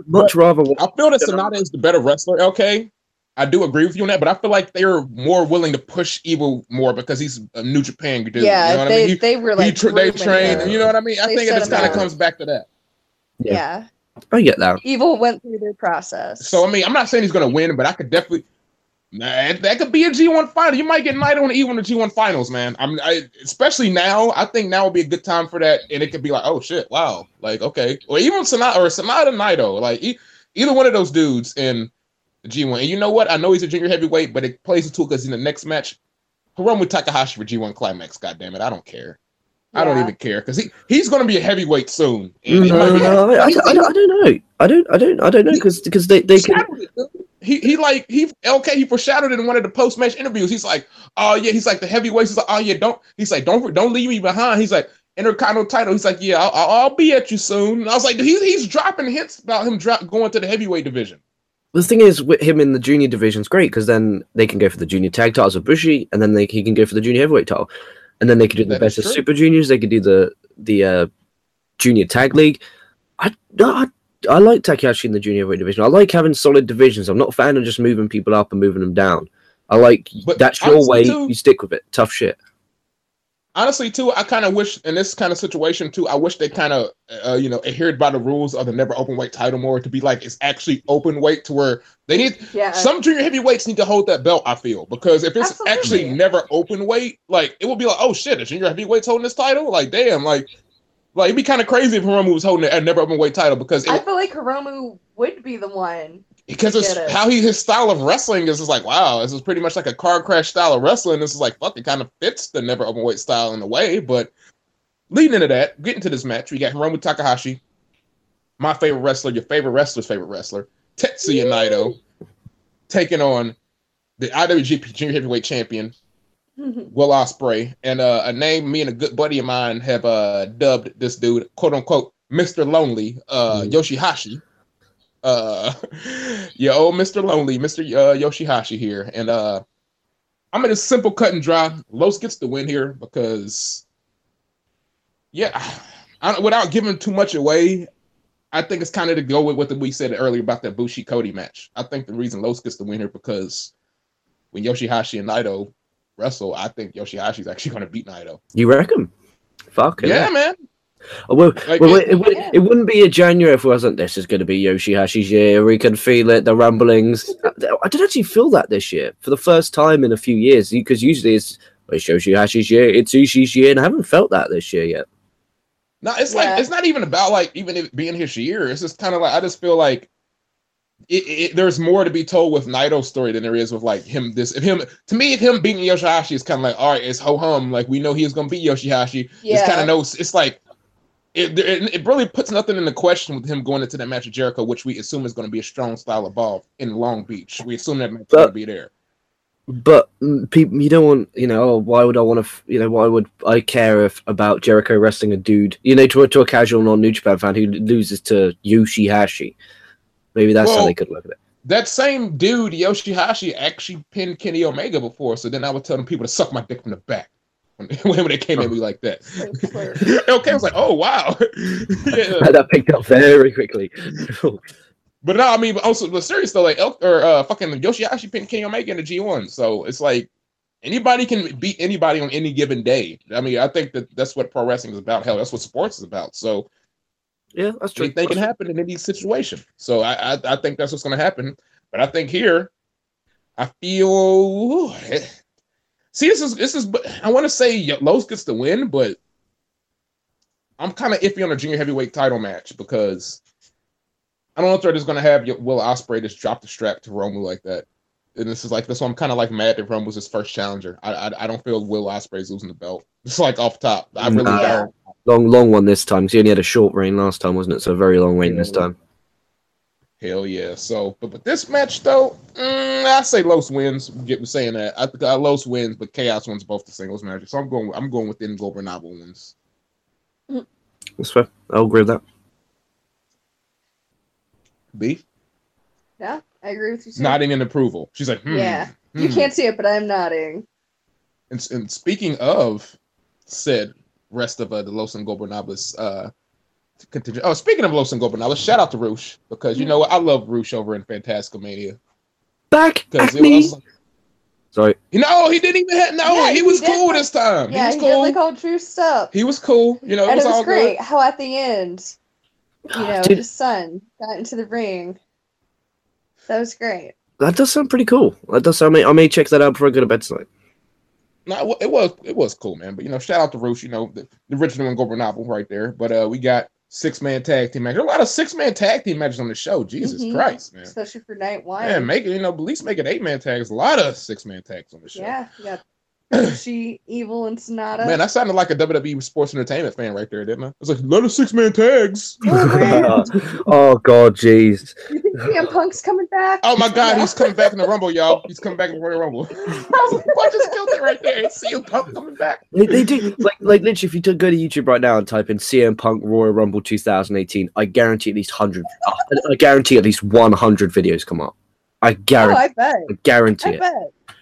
much rather. I feel that Sanada is the better wrestler. Okay, I do agree with you on that, but I feel like they're more willing to push Evil more because he's a New Japan dude. yeah, you know what they I mean? they were like he tra- they grooming train, him. you know what I mean? I They think it just kind of comes back to that. yeah. I get that. Evil went through their process. So I mean, I'm not saying he's gonna win, but I could definitely. Nah, that could be a G1 final. You might get Naito Evil in the G1 finals, man. I'm, I, especially now. I think now would be a good time for that, and it could be like, oh shit, wow, like okay, or even Sanada or Sanada Naito, like e- either one of those dudes in G1. And you know what? I know he's a junior heavyweight, but it plays into because in the next match, Hiromu Takahashi for G1 Climax. God damn it, I don't care. I don't even care because he he's gonna be a heavyweight soon. No, it might be- no, I, I, I, don't- I don't know. I don't. I don't. I don't know because because they they can. foreshadowed it, dude. He he like he LK he foreshadowed it in one of the post match interviews. He's like, oh yeah, he's like the heavyweights. He's like, oh yeah, don't. He's like, don't don't leave me behind. He's like Intercontinental title. He's like, yeah, I'll, I'll, I'll be at you soon. And I was like, he's he's dropping hints about him drop, going to the heavyweight division. The thing is, with him in the junior division is great because then they can go for the junior tag titles with Bushi, and then they he can go for the junior heavyweight title, and then they could do the That best of super juniors. They could do the the uh, junior tag league. I no, I, I like Takahashi in the junior Weight division. I like having solid divisions. I'm not a fan of just moving people up and moving them down. I like But that's your way. too- You stick with it. Tough shit. Honestly, too, I kind of wish in this kind of situation too. I wish they kind of uh, you know adhered by the rules of the never open weight title more to be like it's actually open weight to where they need yeah. some junior heavyweights need to hold that belt. I feel because if it's Absolutely. actually never open weight, like it would be like, oh shit, a junior heavyweight's holding this title. Like damn, like like it'd be kind of crazy if Hiromu was holding a never open weight title because I feel like Hiromu would be the one. Because it's it. how he his style of wrestling is just like wow, this is pretty much like a car crash style of wrestling. This is like fuck, it kind of fits the never open weight style in a way. But leading into that, getting to this match, we got Hiromu Takahashi, my favorite wrestler, your favorite wrestler's favorite wrestler, Tetsuya Naito, taking on the IWGP Junior Heavyweight Champion (laughs) Will Ospreay, and uh, a name me and a good buddy of mine have uh, dubbed this dude, quote unquote, Mr. Lonely, uh, Mhm. Yoshihashi. Uh, (laughs) yeah, old Mr. Lonely, Mr. Uh, Yoshihashi here, and uh, I'm in a simple cut and dry. Los gets the win here because, yeah, I, without giving too much away, I think it's kind of to go with what we said earlier about that Bushi Cody match. I think the reason Los gets the win here because when Yoshihashi and Naito wrestle, I think Yoshihashi's actually going to beat Naito. You reckon? Fuck Yeah, man. Oh, well, Like, well, it- it, would, Yeah. it wouldn't be a January if it wasn't. This is going to be Yoshihashi's year. We can feel it, the rumblings. I did actually feel that this year for the first time in a few years because usually it's, well, it's Yoshihashi's year, it's Ishii's year, and I haven't felt that this year yet. No, it's Yeah. like it's not even about like even it being his year. It's just kind of like I just feel like it, it, there's more to be told with Naito's story than there is with like him. This if him to me, if him beating Yoshihashi is kind of like all right, it's ho hum. Like we know he's gonna beat Yoshihashi. It's kind of no. It's like it, it. It really puts nothing in the question with him going into that match with Jericho, which we assume is going to be a strong style evolve in Long Beach. We assume that match is going to be there. But mm, people, you don't want, you know, oh, why would I want to, you know, why would I care if about Jericho wrestling a dude, you know, to, a- to a casual non New Japan fan who loses to Yoshihashi? Maybe that's how they could look at it. That same dude Yoshihashi actually pinned Kenny Omega before, so then I would tell them people to suck my dick from the back when, (laughs) when they came at me like that. Slurp, slurp. (laughs) okay, I was like, oh wow, (laughs) yeah. that picked up very quickly. But no, I mean, but also, but serious though, like El- or uh, fucking Yoshihashi pinned Kenny Omega in the G one, so it's like anybody can beat anybody on any given day. I mean, I think that that's what pro wrestling is about. Hell, that's what sports is about. So yeah, that's true. anything can happen in any situation. So I, I, I think that's what's going to happen. But I think here, I feel. See, this is this is. I want to say Los gets the win, but I'm kind of iffy on a junior heavyweight title match because I don't know if they're just going to have Will Ospreay just drop the strap to Romu like that. And this is like this. So I'm kind of like mad that was his first challenger. I, I I don't feel Will Ospreay's losing the belt. It's like off top. I really Nah. don't. Long, long one this time. 'cause he only had a short reign last time, wasn't it? So a very long reign this time. Hell yeah. So, but but this match though, mm, I say Los wins. Get me saying that. I think uh, Los wins, but Chaos wins both the singles matches. So I'm going. I'm going with Ingobernable wins. That's fair. I'll agree with that. B Yeah, I agree with you. Sir. nodding in approval. She's like, hmm, Yeah. You hmm. can't see it, but I'm nodding. And, and speaking of said rest of uh, the Los Ingobernables uh contingent. Oh, speaking of Los Ingobernables, shout out to Roosh because you know what? I love Roosh over in Fantasticamania Back because at it me. was. Sorry. No, he didn't even have. No, Yeah, he he was did. cool this time. Yeah, he he was did cool. like all true stuff. he was cool. You know, it and was, it was all great good. how at the end, you know, Dude. his son got into the ring. That was great. That does sound pretty cool. That does sound. I may, I may check that out before I go to bed tonight. No, it was it was cool, man. But you know, shout out to Roosh, you know, the, the original Ingobernables right there. But uh we got six man tag team matches. A lot of six man tag team matches on the show. Jesus Mhm. Christ, man. Especially for night one. Man, make it, you know, at least make it eight man tags. A lot of six man tags on the show. yeah, got she, Evil, and Sanada. Man, I sounded like a WWE sports entertainment fan right there, didn't I? It's like a lot of six man tags. (laughs) Oh, (laughs) oh god, jeez. you think CM Punk's coming back? Oh my god, he's coming back in the Rumble, y'all. He's coming back in the Royal Rumble. (laughs) I was like, what just killed it right there. See you Punk coming back. They, they do like like literally. If you go to YouTube right now and type in CM Punk Royal Rumble 2018, I guarantee at least hundred. Uh, I guarantee at least 100 videos come up. I Oh, guarantee. I bet. I guarantee I it. bet.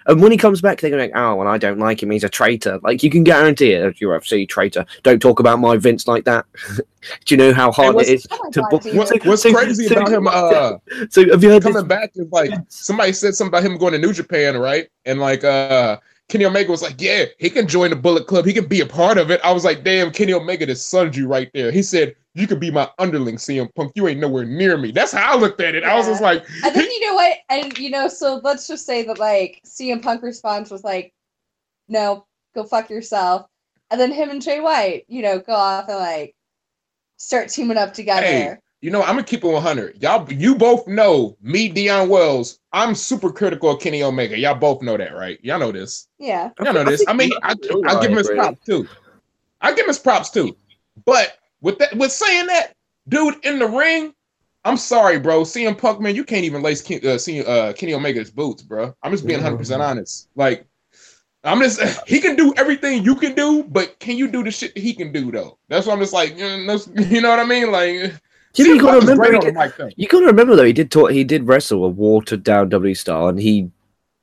And when he comes back, they're going, to go, "Oh, well, I don't like him. He's a traitor." Like you can guarantee it. You're UFC traitor. Don't talk about my Vince like that. (laughs) Do you know how hard it is to book? dude. What's, what's So- crazy so- about him uh (laughs) So have you heard coming this? back is like somebody said something about him going to New Japan, right? And like uh Kenny Omega was like, Yeah, he can join the Bullet Club, he can be a part of it. I was like, damn, Kenny Omega just sunned you right there. He said, You could be my underling, CM Punk. You ain't nowhere near me. That's how I looked at it. I was just like, And then you know what? And you know, so let's just say that like CM Punk response was like, "No, go fuck yourself." And then him and Jay White, you know, go off and like start teaming up together. Hey, you know, I'm gonna keep it 100. Y'all, you both know me, Dion Wells. I'm super critical of Kenny Omega. Y'all both know that, right? Y'all know this. Yeah. Y'all know this. I mean, I, I give him his props too. I give him his props too. But with that, with saying that, dude in the ring, I'm sorry, bro. CM Punk, man, you can't even lace Ken, uh, C, uh, Kenny Omega's boots, bro. I'm just being 100 percent honest. Like, I'm just (laughs) he can do everything you can do, but can you do the shit that he can do though? That's why I'm just like, mm, that's- (laughs) you know what I mean? Like, You, know, you CM gotta remember, great he on did, the mic, though. you gotta remember though, he did talk, he did wrestle a watered down W star, and he.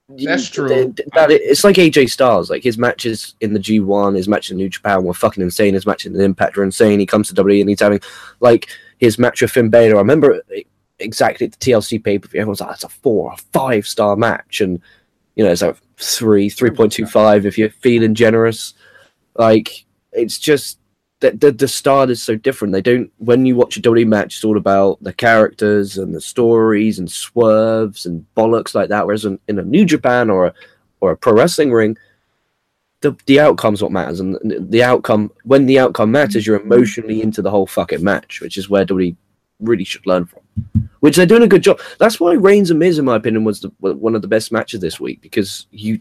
That's true. th- th- That, it's like AJ Styles. Like his matches in the G1, his match in New Japan were fucking insane. His matches in the Impact are insane. He comes to WWE and he's having like his match with Finn Balor. I remember it exactly at the TLC pay per view. Everyone's like, "It's a four or five star match," and you know, it's like three, three point two five if you're feeling generous. Like it's just that the, the style is so different. They don't when you watch a WWE match, it's all about the characters and the stories and swerves and bollocks like that. Whereas in, in a New Japan or a or a pro wrestling ring, the the outcome's what matters, and the- the outcome when the outcome matters, you're emotionally into the whole fucking match, which is where WWE really should learn from. Which they're doing a good job. That's why Reigns and Miz, in my opinion, was the, one of the best matches this week because you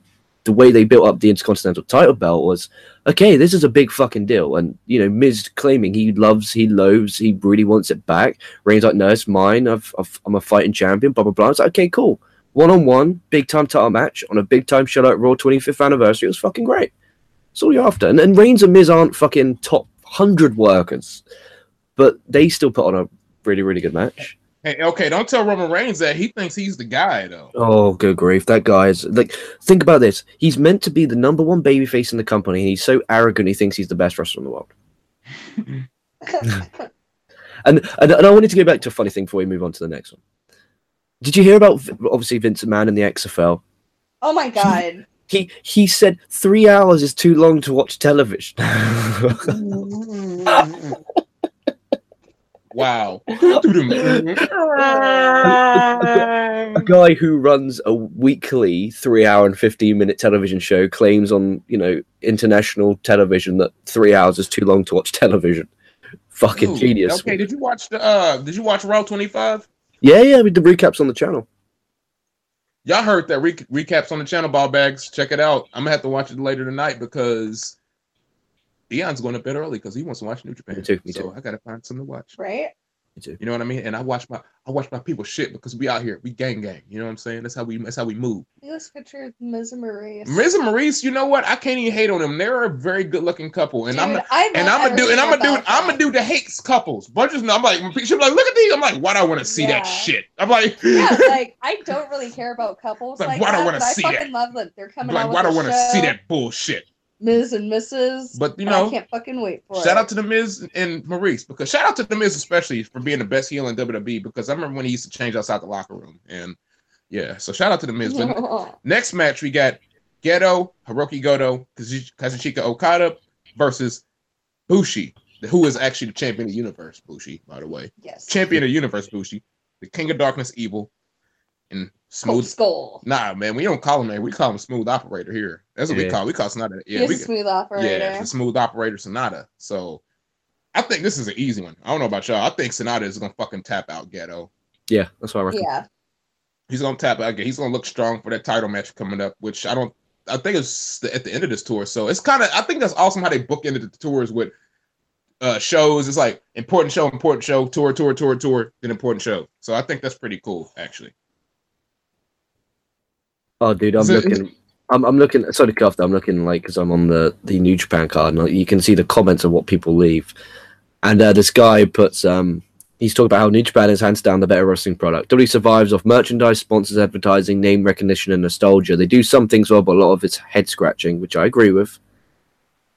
the way they built up the Intercontinental title belt was okay, this is a big fucking deal. And, you know, Miz claiming he loves, he loathes, he really wants it back. Reigns like, no, it's mine. I've, I've, I'm a fighting champion, blah, blah, blah. It's like, okay, cool. One on one, big time title match on a big time at Raw 25th anniversary. It was fucking great. That's all you're after. And, and Reigns and Miz aren't fucking top 100 workers, but they still put on a really, really good match. Hey, okay, don't tell Roman Reigns that he thinks he's the guy though. Oh, good grief. That guy is like, think about this. He's meant to be the number one babyface in the company, and he's so arrogant he thinks he's the best wrestler in the world. (laughs) And, and, and I wanted to go back to a funny thing before we move on to the next one. Did you hear about obviously Vince McMahon and the XFL? oh my god. He he said three hours is too long to watch television. Mm. (laughs) (laughs) Wow. (laughs) a guy who runs a weekly three hour and 15 minute television show claims on you know international television that three hours is too long to watch television fucking Dude, genius Okay, did you watch the uh did you watch Raw 25? yeah yeah with the recaps on the channel Y'all heard that re- recaps on the channel, ball bags. Check it out. I'm gonna have to watch it later tonight because Dion's going to bed early because he wants to watch New Japan. Me too, me so too. I gotta find something to watch. Right? Me too. You know what I mean? And I watch my I watch my people shit because we out here, we gang gang. You know what I'm saying? That's how we that's how we move. Look at this picture of Miz and Maryse. Miz and Maryse, you know what? I can't even hate on them. They're a very good looking couple, and Dude, I'm a, I'm and not I'm a dude, and I'm a ever dude, about I'm a that. dude that hates couples. Bunches, I'm like, when she'll be like, look at these. I'm like, why do I want to see Yeah. that shit? I'm like, Yeah, (laughs) like I don't really care about couples Like, like, why do I wanna but I see fucking that? love that they're coming like out why do I want to see that bullshit? Ms. and Mrs. But you know, I can't fucking wait for shout it. out to the Miz and Maryse because shout out to the Miz especially for being the best heel in WWE because I remember when he used to change outside the locker room and yeah, so shout out to the Miz. But (laughs) next match we got Goto, Hiroki Goto, Kazu- Kazuchika Okada versus Bushi, who is actually the champion of the universe. Bushi, by the way, yes. champion of the universe. Bushi, the King of Darkness, evil, and Cold smooth. Skull. Nah, man, we don't call him that. We call him smooth operator here. That's what we Yeah. call. We call Sanada. Yeah, He's we, smooth operator. yeah, the smooth operator Sanada. So I think this is an easy one. I don't know about y'all. I think Sanada is gonna fucking tap out Goto. yeah that's what i reckon Yeah. He's gonna tap out. He's gonna look strong for that title match coming up, which I don't. I think it's the, at the end of this tour. So it's kind of. I think that's awesome how they book into the tours with uh shows. It's like important show, important show, tour, tour, tour, tour, then important show. So I think that's pretty cool, actually. Oh dude i'm it- looking I'm, I'm looking sorry to cut off i'm looking like because i'm on the the new japan card and you can see the comments of what people leave. And uh, this guy puts um he's talking about how new japan is hands down the better wrestling product. WWE survives off merchandise sponsors advertising name recognition and nostalgia. They do some things well but a lot of it's head scratching which i agree with.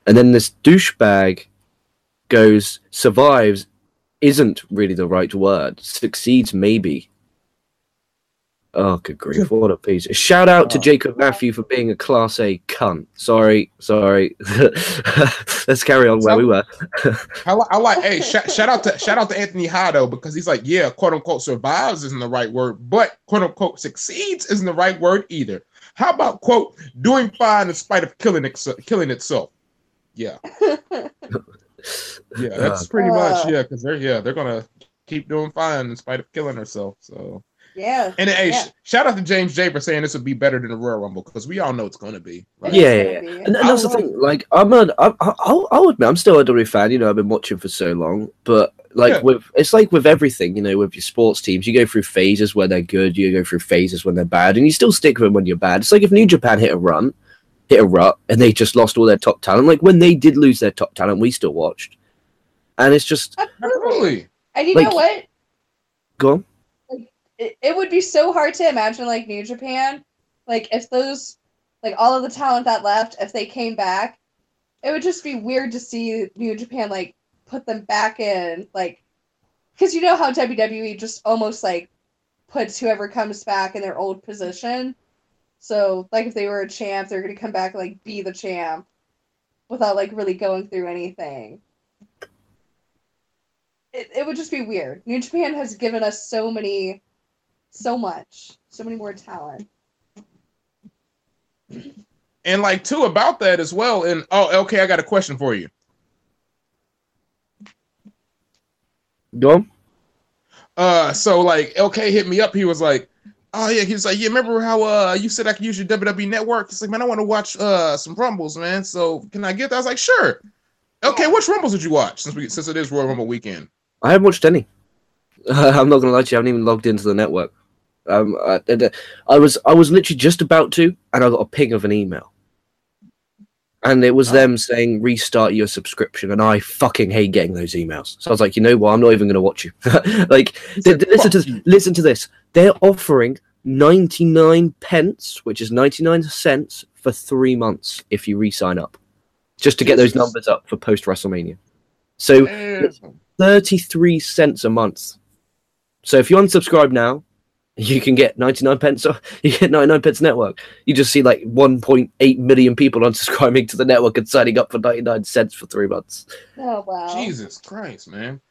And then this douchebag goes survives isn't really the right word succeeds maybe oh good grief what a piece shout out to jacob matthew for being a class a cunt sorry sorry (laughs) let's carry on where we were (laughs) I, li- I like. Hey, sh- shout out to shout out to Anthony Hado because he's like, yeah, quote unquote survives isn't the right word, but quote unquote succeeds isn't the right word either. How about quote doing fine in spite of killing it, killing itself? Yeah, (laughs) yeah, that's pretty much Uh. yeah, because they're yeah they're gonna keep doing fine in spite of killing herself. So yeah. and hey, Yeah. sh- shout out to James J for saying this would be better than the Royal Rumble because we all know it's gonna be. Right? Yeah, It's yeah, gonna. And, and that's the thing. Like, I'm a, I, I, I'll, I'll admit, I'm still a WWE fan. You know, I've been watching for so long. But like Yeah. with, it's like with everything. You know, with your sports teams, you go through phases where they're good. You go through phases when they're bad, and you still stick with them when you're bad. It's like if New Japan hit a run, hit a rut and they just lost all their top talent. Like when they did lose their top talent, we still watched. And it's just Absolutely. And you Like- know what? go on. It, it would be so hard to imagine like New Japan, like if those, like all of the talent that left, if they came back, it would just be weird to see New Japan like put them back in, like, because you know how WWE just almost like puts whoever comes back in their old position. So like if they were a champ, they're gonna come back and like be the champ without like really going through anything. It, it would just be weird. New Japan has given us so many, so much, so many more talent. And like too about that as well. And oh, okay, I got a question for you. Go. Uh, so like LK hit me up. He was like, "Oh yeah," he was like, "Yeah, remember how uh you said I could use your WWE network?" He's like, "Man, I want to watch uh some Rumbles, man. So can I get that?" I was like, "Sure." Okay, which Rumbles did you watch since we since it is Royal Rumble weekend? I haven't watched any. (laughs) I'm not gonna lie to you. I haven't even logged into the network. Um, I, I was I was literally just about to, and I got a ping of an email, and it was Oh. them saying restart your subscription, and I fucking hate getting those emails. So I was like, you know what? I'm not even gonna watch you. (laughs) like, th- th- listen to this, listen to this. They're offering 99 pence, which is 99 cents for three months if you re-sign up, just to get those numbers up for post WrestleMania. So 33 cents a month. So if you unsubscribe now, you can get 99 pence off, (laughs) you get 99 pence network. You just see like 1.8 million people (laughs) unsubscribing to the network and signing up for 99 cents for three months. Oh wow! Jesus Christ, man.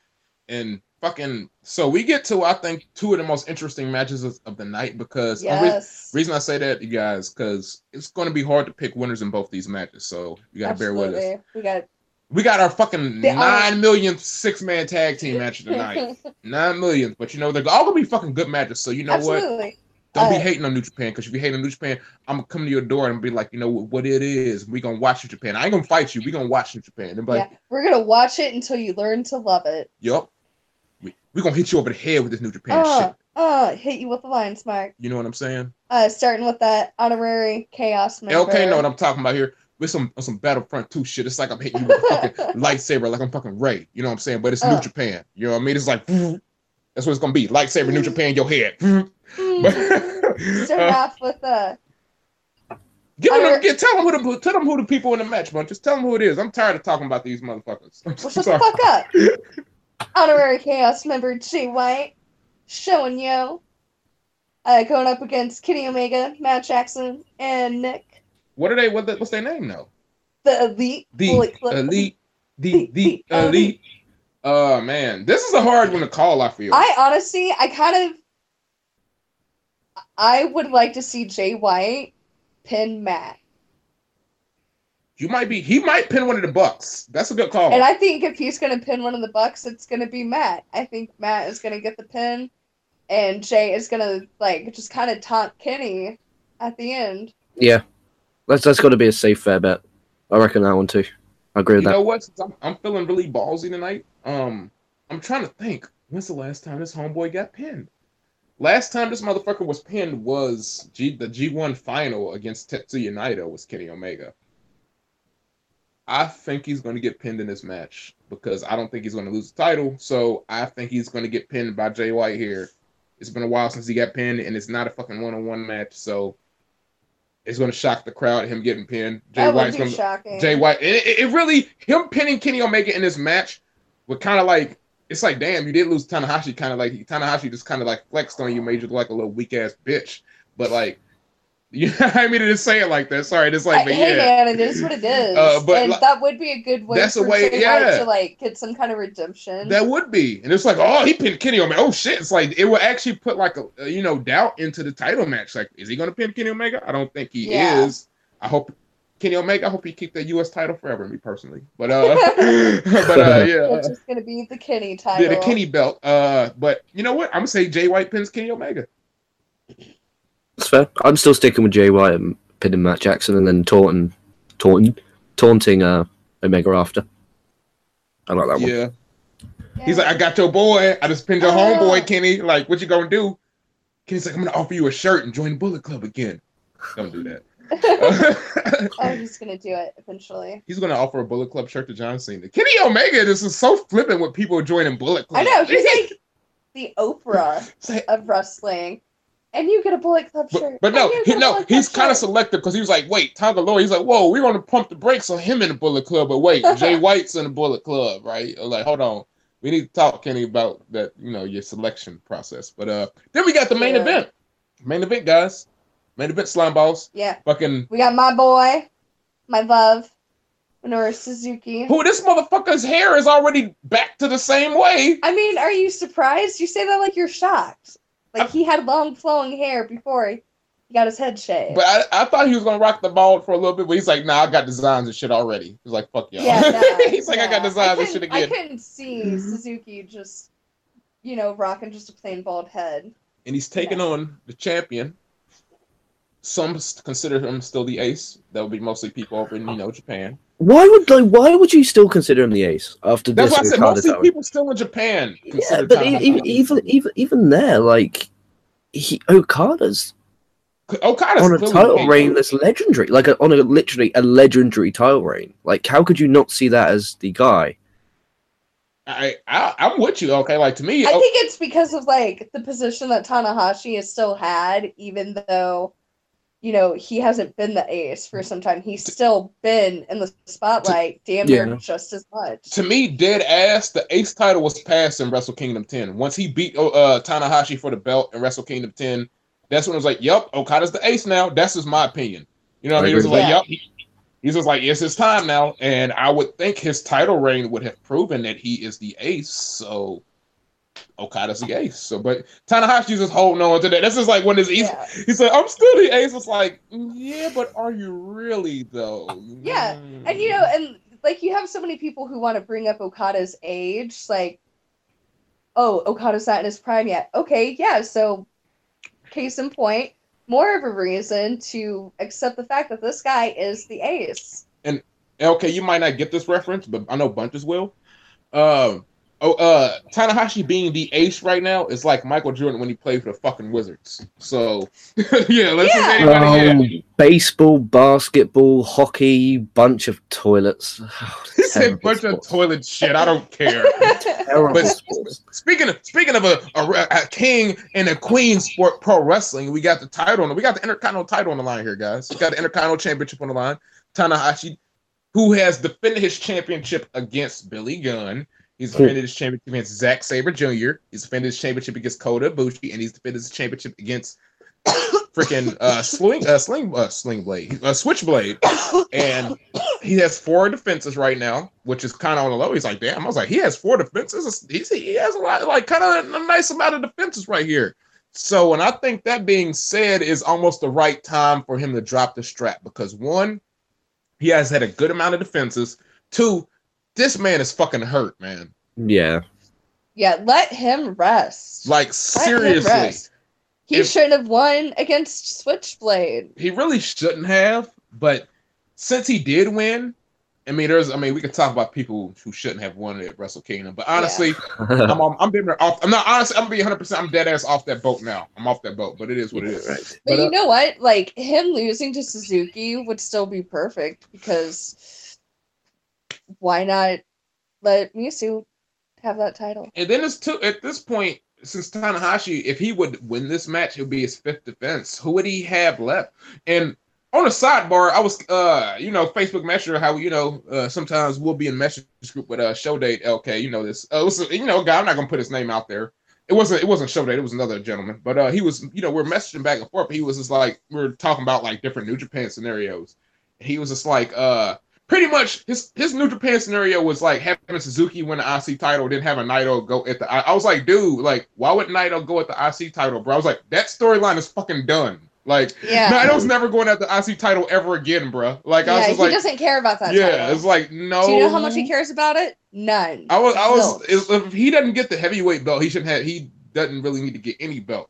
And fucking so we get to I think two of the most interesting matches of, of the night because the re- reason I say that, you guys, because it's going to be hard to pick winners in both these matches. So you got to bear with us. We got We got our fucking nine millionth six man tag team match tonight. (laughs) nine millionth, but you know they're all gonna be fucking good matches. So you know what? Absolutely. Don't be Uh, hating on New Japan because if you hate on New Japan, I'm gonna come to your door and be like, you know what, what it is. We gonna watch New Japan. I ain't gonna fight you. We gonna watch New Japan. And like, yeah, we're gonna watch it until you learn to love it. yup, we we gonna hit you over the head with this New Japan Uh, shit. uh, hit you with the line smart. You know what I'm saying? Uh, starting with that honorary chaos member. LK know what I'm talking about here. With some some Battlefront 2 shit. It's like I'm hitting you with a fucking (laughs) lightsaber, like I'm fucking Rey. You know what I'm saying? But it's New Uh. Japan. You know what I mean? It's like that's what it's gonna be. Lightsaber, New Japan, your head. Hmm. (laughs) But, Start uh, off with uh, give them, get, tell them who the tell them who the people in the match, man. Just tell them who it is. I'm tired of talking about these motherfuckers. I'm well, shut the fuck up. (laughs) honorary chaos member Jay White, showing you. Uh, going up against Kenny Omega, Matt Jackson, and Nick, What are they? What the, what's their name now? the elite. The Bullet Club. elite, the the elite. Oh man, this is a hard one to call. I feel. I honestly, I kind of, I would like to see Jay White pin Matt, you might be. He might pin one of the Bucks. That's a good call. and I think if he's gonna pin one of the Bucks, it's gonna be Matt. I think Matt is gonna get the pin, and Jay is gonna like just kind of taunt Kenny at the end. Yeah, that's that's got to be a safe fair bet. I reckon that one too. I agree with you that. You know what? Since I'm, I'm feeling really ballsy tonight. Um, I'm trying to think. When's the last time this homeboy got pinned? Last time this motherfucker was pinned was G the G1 final against Tetsuya Naito was Kenny Omega. I think he's going to get pinned in this match because I don't think he's going to lose the title. So I think he's going to get pinned by Jay White here. It's been a while since he got pinned, and it's not a fucking one-on-one match. So it's going to shock the crowd him getting pinned. Jay that White's going to. Jay White. It, it, it really him pinning Kenny Omega in this match would kind of like it's like damn you did lose Tanahashi. Kind of like Tanahashi just kind of like flexed on you, made you look like a little weak ass bitch. But like, (laughs) you I mean to just say it like that. Sorry, it's like, I- but hey yeah. man, it is what it is, Uh, but and like- that would be a good way That's a way- Jay yeah. White to like get some kind of redemption. That would be, and it's like, oh, he pinned Kenny Omega. Oh shit! It's like it would actually put like a, a, you know doubt into the title match. Like, is he going to pin Kenny Omega? I don't think he Yeah. is. I hope Kenny Omega. I hope he keep that U.S. title forever. Me personally, but uh, (laughs) (laughs) but uh, yeah. It's just gonna be the Kenny title. Yeah, the Kenny belt. Uh, but you know what? I'm gonna say Jay White pins Kenny Omega. That's fair. I'm still sticking with Jay White and pinning Matt Jackson and then taunting, taunting, taunting uh, Omega after. I like that one. Yeah. Yeah. He's like, I got your boy. I just pinned your Oh. homeboy, Kenny. Like, what you gonna do? Kenny's like, I'm gonna offer you a shirt and join the Bullet Club again. Don't do that. (laughs) oh, he's (laughs) gonna do it eventually. he's gonna offer a Bullet Club shirt to John Cena. Kenny Omega, this is so flippant with people joining Bullet Club. I know he's like the Oprah (laughs) like- of wrestling, and you get a Bullet Club but, shirt. but no, he, no, he's kind of selective because he was like, wait, Tonga Loa. He's like, whoa, we're gonna pump the brakes on him in the Bullet Club, but wait, (laughs) Jay White's in the Bullet Club, right? Like, hold on, we need to talk, Kenny, about that, you know, your selection process. But uh, then we got the main Yeah. event, main event, guys, main event, slime balls, Yeah, fucking. we got my boy, my love, Minoru Suzuki. Who this motherfucker's hair is already back to the same way. I mean, are you surprised? You say that like you're shocked. Like he had long flowing hair before he he got his head shaved. But I, I thought he was gonna rock the bald for a little bit, but he's like, nah, I got designs and shit already. He's like, fuck y'all. yeah, (laughs) nah, he's like, I got nah. designs and couldn't- shit I again. couldn't see mm-hmm. Suzuki just, you know, rocking just a plain bald head. And he's taking Yeah. on the champion. Some consider him still the ace. That would be mostly people over in you know Japan. Why would like, why would you still consider him the ace after That's this? why I said mostly people still in Japan Yeah, but e- Tanahashi. e- even even even there, like he Okada's Okada's on a clearly title reign that's legendary, like a, on a literally a legendary title reign. Like, how could you not see that as the guy? I, I I'm with you. Okay, like to me, I think it's because of like the position that Tanahashi has still had, even though, you know, he hasn't been the ace for some time. He's still been in the spotlight damn near Yeah. just as much. to me, dead ass, the Ace title was passed in Wrestle Kingdom 10. Once he beat uh, Tanahashi for the belt in Wrestle Kingdom 10, that's when it was like, yep, Okada's the Ace now. That's just my opinion. You know what I I mean? It was agree. like, Yeah. yep. He, he's just like, it's his time now. And I would think his title reign would have proven that he is the Ace. So Okada's the Ace. So, but Tanahashi's just holding on to that. This is like when his he's, Yeah. he said, I'm still the Ace. It's like, "Mm, yeah, but are you really though? Yeah, And you know, and like you have so many people who want to bring up Okada's age, like, oh, Okada's not in his prime yet. Okay, yeah, so case in point, more of a reason to accept the fact that this guy is the ace. And okay, you might not get this reference, but I know bunches will. Um, oh, uh, Tanahashi being the ace right now is like Michael Jordan when he played for the fucking Wizards. So, (laughs) yeah, let's Yeah. anybody. Um, Yeah. baseball, basketball, hockey, bunch of toilets. (sighs) (laughs) He said Terrible bunch of toilet shit. I don't care. (laughs) But sports. speaking of speaking of a, a, a king and a queen sport pro wrestling, we got the title on we got the intercontinental title on the line here, guys. We got the intercontinental championship on the line. Tanahashi, who has defended his championship against Billy Gunn. He's defended his championship against Zack Sabre Jr. He's defended his championship against Kota Ibushi, and he's defended his championship against (coughs) freaking uh sling uh sling uh sling blade uh switchblade. And he has four defenses right now which is kind of on the low. He's like damn. I was like he has four defenses? He's, he has a lot like kind of a nice amount of defenses right here. So and i think that being said is almost the right time for him to drop the strap because one he has had a good amount of defenses. Two this man is fucking hurt man Yeah. yeah, let him rest. like Let him seriously rest. He If- should have won against Switchblade. he really shouldn't have, but since he did win, I mean, there's, I mean, we could talk about people who shouldn't have won at Wrestle Kingdom, but honestly, I'm, I'm, I'm, being off. I'm not honestly, I'm gonna be 100. percent I'm dead ass off that boat now. I'm off that boat, but it is what it is. Right. But, But, uh, you know what? Like him losing to Suzuki would still be perfect because why not let Misu have that title? And then it's two at this point. Since Tanahashi, if he would win this match, it would be his fifth defense. Who would he have left? And on a sidebar, I was, uh, you know, Facebook Messenger, how you know, uh, sometimes we'll be in message group with uh, Show Date LK. You know this. Uh, listen, you know, guy. I'm not gonna put his name out there. It wasn't. It wasn't Show Date. It was another gentleman. But uh, he was. You know, we're messaging back and forth. But he was just like we are talking about like different New Japan scenarios. He was just like, uh, pretty much his his New Japan scenario was like having Suzuki win the IC title, then having Naito go at the. I, I was like, dude, like, why would Naito go at the IC title, bro? I was like, that storyline is fucking done. Like, Yeah. (laughs) Naito's never going at the IC title ever again, bro. Like, I was yeah, just he like, doesn't care about that. yeah, title. it's like no. Do you know how much he cares about it? None. I was, I was. If he doesn't get the heavyweight belt, he shouldn't have. He doesn't really need to get any belt.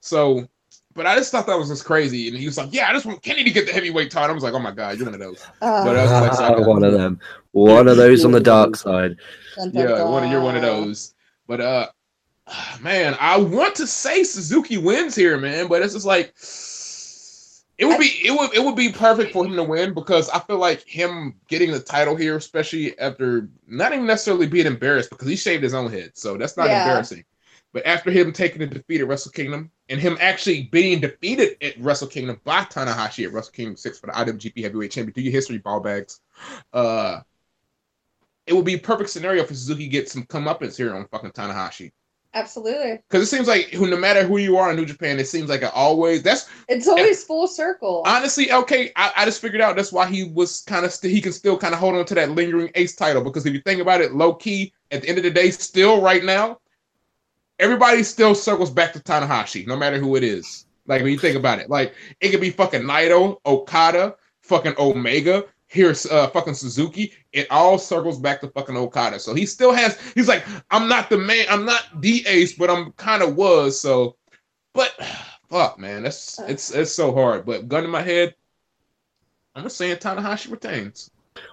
So, but I just thought that was just crazy, and he was like, "Yeah, I just want Kenny to get the heavyweight title." I was like, "Oh my god, you're one of those." Uh, But, uh, That's like- (laughs) one of them. One of those on the dark side. dun, dun, Yeah, one of, you're one of those. But uh, (sighs) man, I want to say Suzuki wins here, man, but it's just like It would be it would it would be perfect for him to win because I feel like him getting the title here, especially after not even necessarily being embarrassed because he shaved his own head, so that's not Yeah. embarrassing. But after him taking a defeat at Wrestle Kingdom and him actually being defeated at Wrestle Kingdom by Tanahashi at Wrestle Kingdom Six for the IWGP Heavyweight Champion, do your history ball bags. Uh, it would be a perfect scenario for Suzuki to get some comeuppance here on fucking Tanahashi Absolutely. because it seems like who no matter who you are in New Japan, it seems like it always that's It's always full circle. honestly, okay, I, I just figured out that's why he was kind of st- he can still kind of hold on to that lingering ace title because if you think about it, low key at the end of the day, still right now, everybody still circles back to Tanahashi, no matter who it is. Like when you think about it, like it could be fucking Naito, Okada, fucking Omega. Here's uh fucking Suzuki. It all circles back to fucking Okada. So he still has. He's like, I'm not the man. I'm not the ace, but I'm kind of was. So, but (sighs) fuck, man, that's it's it's so hard. But gun in my head, I'm just saying Tanahashi retains.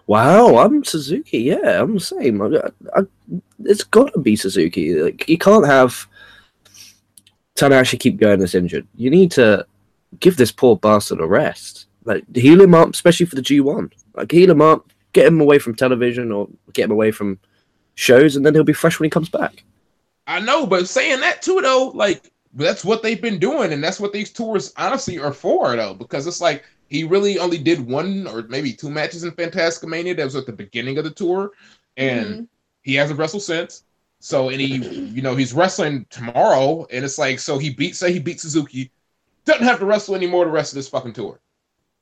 Wow, I'm Suzuki. Yeah, I'm the same. I, I, it's got to be Suzuki. Like you can't have Tanahashi keep going this injured. You need to give this poor bastard a rest. Like heal him up, especially for the G1. Like heal him up, get him away from television or get him away from shows, and then he'll be fresh when he comes back. I know, but saying that too, though, like that's what they've been doing, and that's what these tours honestly are for, though, because it's like he really only did one or maybe two matches in Fantasticamania. That was at the beginning of the tour, and Mhm. he hasn't wrestled since. So, and he, you know, he's wrestling tomorrow, and it's like, so he beat, say he beat Suzuki, doesn't have to wrestle anymore the rest of this fucking tour.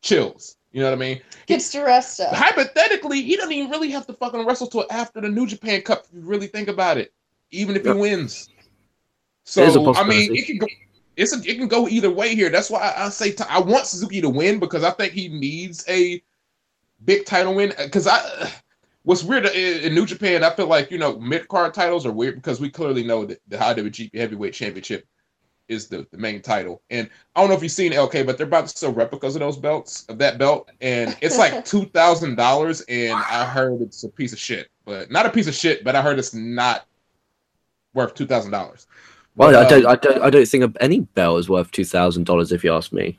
Chills, you know what I mean? Gets to rest up. Hypothetically, he doesn't even really have to fucking wrestle till after the New Japan Cup. If you really think about it, even if he wins. So I mean, possibility. it can go. It's a, it can go either way here. That's why I, I say I want Suzuki to win because I think he needs a big title win. Uh, because I, (sighs) what's weird in, in New Japan, I feel like you know mid card titles are weird because we clearly know that the IWGP Heavyweight Championship is the, the main title. And I don't know if you've seen LK, but they're about to sell replicas of those belts of that belt, and it's like (laughs) two thousand dollars. And I heard it's a piece of shit, but not a piece of shit, but I heard it's not worth two thousand dollars. Well, I don't, um, I don't, I don't think any belt is worth two thousand dollars if you ask me.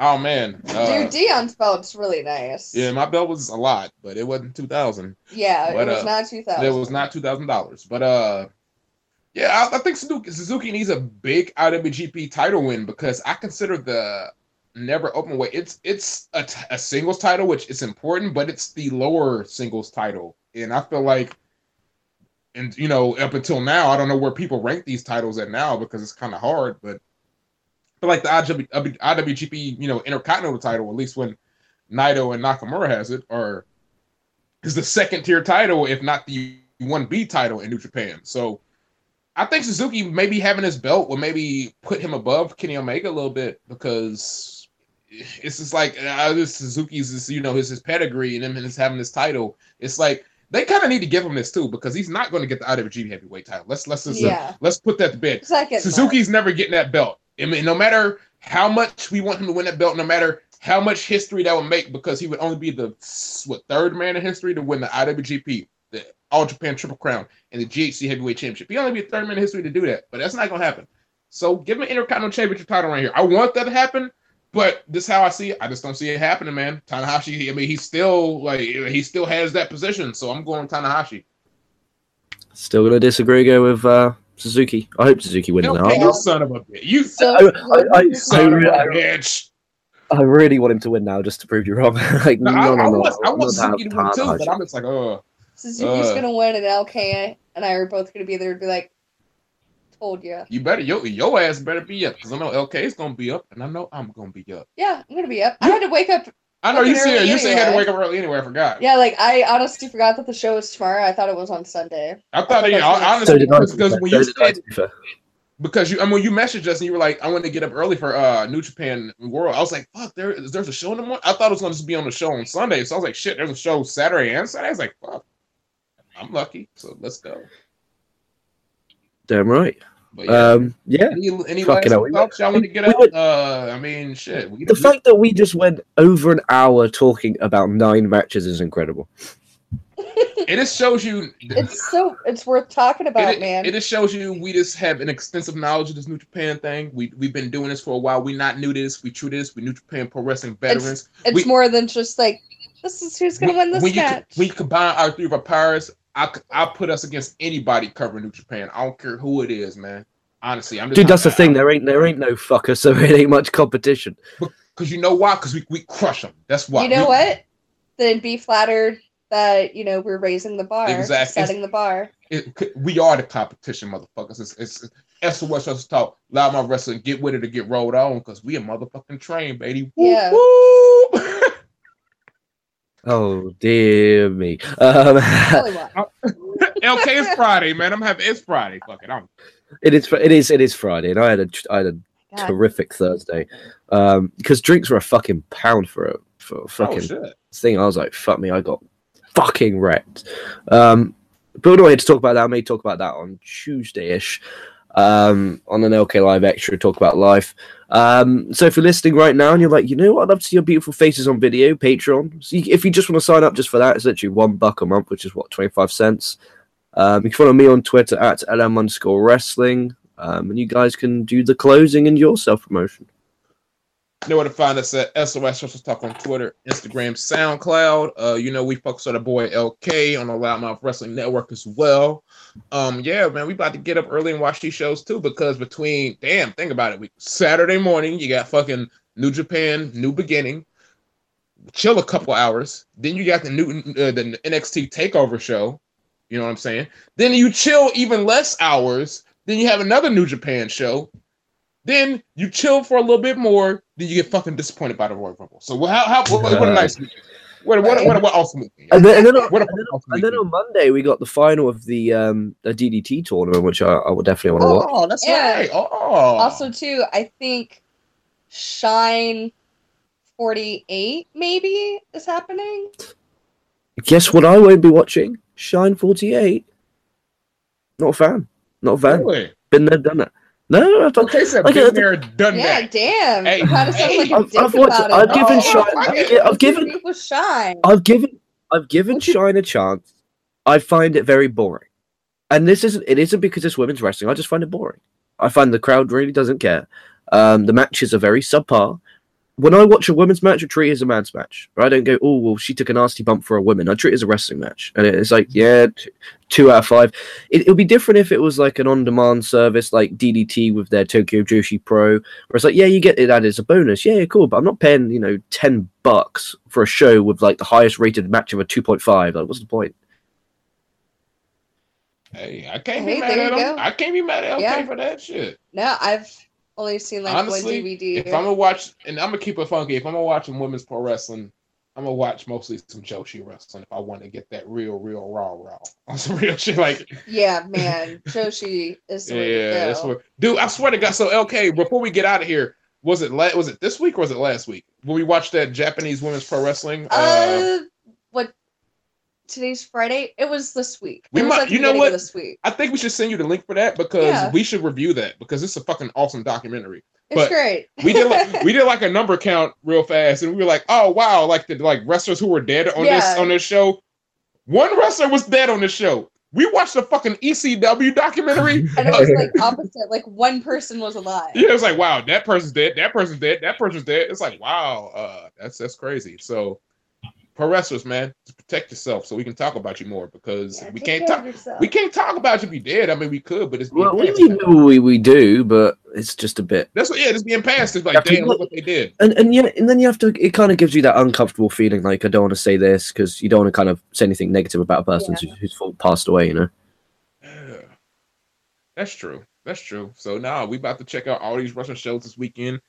Oh man, uh, Dude, Dion's belt's really nice. yeah, my belt was a lot, but it wasn't two thousand. Yeah, But, it was uh, not 2000. It was not two thousand dollars, but uh, yeah, I, I think Suzuki, Suzuki needs a big IWGP title win because I consider the never open weight. It's it's a, t- a singles title, which is important, but it's the lower singles title, and I feel like, and you know, up until now, I don't know where people rank these titles at now because it's kind of hard, but. but like the IW, IWGP, you know, Intercontinental title, at least when Naito and Nakamura has it, or is the second tier title, if not the one B title in New Japan. So I think Suzuki maybe having his belt will maybe put him above Kenny Omega a little bit because it's just like uh, this Suzuki's this, you know his his pedigree and him and his having this title. It's like they kind of need to give him this too because he's not going to get the IWGP Heavyweight title. Let's let's just, uh, let's put that to bed. Second. Suzuki's never getting that belt. I mean, no matter how much we want him to win that belt, no matter how much history that would make, because he would only be the what third man in history to win the IWGP, the All Japan Triple Crown, and the GHC Heavyweight Championship. He only be a third man in history to do that, but that's not gonna happen. So give him an Intercontinental Championship title right here. I want that to happen, but this is how I see it. I just don't see it happening, man. Tanahashi, I mean, he still like he still has that position, so I'm going Tanahashi. Still gonna disagree. Go with uh, Suzuki. I hope Suzuki wins Okay, now. you son of a bitch. You So, I, I, I, you son of I, a I, bitch. I really want him to win now, just to prove you wrong. (laughs) like, No, no, I, no, I no. want, I I'm want Suzuki to win have too, but I'm just like, oh, Suzuki's Uh. gonna win, and LK and I are both gonna be there to be like, told you. you better, your, your ass better be up because I know LK is gonna be up, and I know I'm gonna be up. Yeah, I'm gonna be up. I had to wake up. I know you Fucking said early you said you had to wake up early anyway. I forgot. Yeah, like I honestly forgot that the show was tomorrow. I thought it was on Sunday. I thought, thought you know, that's what- So honestly, because, because when you said to be fair. because you, I mean, when you messaged us and you were like, I want to get up early for uh New Japan World. I was like, fuck, there is there's a show in the morning. I thought it was gonna just be on the show on Sunday, so I was like, shit, there's a show Saturday and Sunday. I was like, fuck, I'm lucky, so let's go. Damn right. But yeah. Um, yeah. any any last fucking hell, thoughts y'all want to get we out? went- Uh, I mean, shit. We, The fact that we just went over an hour talking about nine matches is incredible. (laughs) it just shows you. it's so it's worth talking about, it, man. it just shows you we just have an extensive knowledge of this New Japan thing. We we've been doing this for a while. We're not new to this. We true to this. We New Japan pro wrestling veterans. it's we- more than just like this is who's gonna win this when match. When you combine our three of our powers, I I put us against anybody covering New Japan. I don't care who it is, man. Honestly, I'm just Dude, that's the thing. There ain't there ain't no fucker, (laughs) so it ain't much competition. Because you know why? Because we, we crush them. That's why. you know We- what? Then be flattered that you know we're raising the bar, Exactly. setting the bar. it- we are the competition, motherfuckers. It's, it's, it's SOS us talk. Loudmouth wrestling. Get with it or get rolled on because we a motherfucking train, baby. Whoop, Yeah. whoop. (laughs) Oh dear me. Um, Holy what? LK (laughs) is Friday, man. I'm having it's Friday. Fuck it. I'm, it is it is it is Friday, and I had a I had a God. terrific Thursday. Um, because drinks were a fucking pound for a for a oh fucking shit. thing. I was like, fuck me, I got fucking wrecked. Um, but we're not here to talk about that. I may talk about that on Tuesday ish. Um, on an LK Live Extra, talk about life. Um, so if you're listening right now and you're like, you know what, I'd love to see your beautiful faces on video, Patreon. So you, if you just want to sign up just for that, it's literally one buck a month, which is what, 25 cents. Um, you can follow me on Twitter at LM underscore wrestling. Um, and you guys can do the closing and your self promotion. Know where to find us at SOS Wrestle Talk on Twitter, Instagram, SoundCloud. Uh, you know, we focus on the boy LK on the Loudmouth Wrestling Network as well. Um, yeah, man, we about to get up early and watch these shows too because between damn, think about it. We Saturday morning, you got fucking New Japan, New Beginning. Chill a couple hours. Then you got the new uh, the NXT Takeover show. You know what I'm saying? Then you chill even less hours. Then you have another New Japan show. Then you chill for a little bit more. Then you get fucking disappointed by the Royal Rumble. So how how what, what a nice weekend. What what what, what awesome weekend. And then, and then, on, What a and then, awesome and then on Monday, we got the final of the um, the DDT tournament, which I, I would definitely want to watch. Oh, that's Yeah. right. Oh, Also, too, I think Shine 48 maybe is happening. Guess what? I won't be watching Shine Forty Eight. Not a fan. Not a fan. really? Been there, done that. No, I've done. Okay, said Like, been uh, there, done Yeah, that. damn. Hey, you kind hey, like a I've- I've watched- I've given Oh, Shine. I've, I've given. Shine. I've given. I've given Shine a chance. I find it very boring, and this isn't. It isn't because it's women's wrestling. I just find it boring. I find the crowd really doesn't care. Um, the matches are very subpar. When I watch a women's match, I treat it as a man's match. I don't go, oh well, she took a nasty bump for a woman. I treat it as a wrestling match, and it's like, yeah, t- two out of five. It would be different if it was like an on-demand service like DDT with their Tokyo Joshi Pro, where it's like, yeah, you get it as a bonus. Yeah, yeah, cool, but I'm not paying you know ten bucks for a show with like the highest rated match of a two point five. Like, what's the point? Hey, I can't Hey, be mad at you him. go. I can't be mad at LK Yeah. for that shit. No, I've only seen like Honestly, one DVD. If I'm gonna watch, and I'm gonna keep it funky, if I'm gonna watch some women's pro wrestling, I'm gonna watch mostly some Joshi wrestling if I want to get that real, real raw, raw (laughs) on some real shit. Like, yeah, man, Joshi is yeah, that's what, dude. I swear to God. So, LK, before we get out of here, was it la- was it this week or was it last week when we watched that Japanese women's pro wrestling? Uh, what? Today's Friday. It was this week. We might- like you know what? This week. I think we should send you the link for that because Yeah. we should review that because it's a fucking awesome documentary. It's but great. We did like, (laughs) we did like a number count real fast, and we were like, oh wow, like the like wrestlers who were dead on this on this show. One wrestler was dead on this show. We watched the fucking ECW documentary. (laughs) and it was like opposite. Like one person was alive. yeah, it was like wow, that person's dead, that person's dead, that person's dead. It's like wow, uh, that's that's crazy. So, pro wrestlers, man, protect yourself so we can talk about you more because Yeah, we can't talk. We can't talk about you if you dead. I mean, we could, but it's being Well, we, we, we, we do, but it's just a bit. That's what, yeah, just being passed. It's like, Have damn, look- look what they did. And and yeah, and then you have to. It kind of gives you that uncomfortable feeling, like I don't want to say this because you don't want to kind of say anything negative about a person Yeah. who's, who's passed away. You know. Yeah. That's true. That's true. So now we about to check out all these Russian shows this weekend.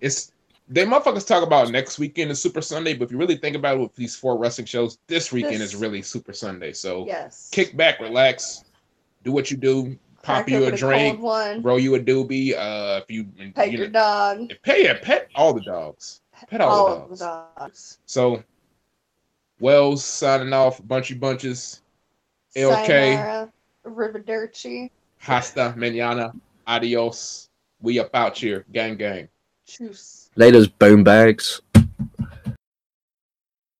It's they motherfuckers talk about next weekend is Super Sunday, but if you really think about it with these four wrestling shows, this weekend This- is really Super Sunday. So Yes. kick back, relax, do what you do, pop Crack you a drink, roll you a doobie. Uh, if you, Pet you your know, dog. pay yeah, pet all the dogs, pet all, All the dogs. the dogs. So Wells signing off, bunchy bunches. LK. Arrivederci. Hasta mañana. Adios. We up out here. Gang gang. Choose. Laters bone bags.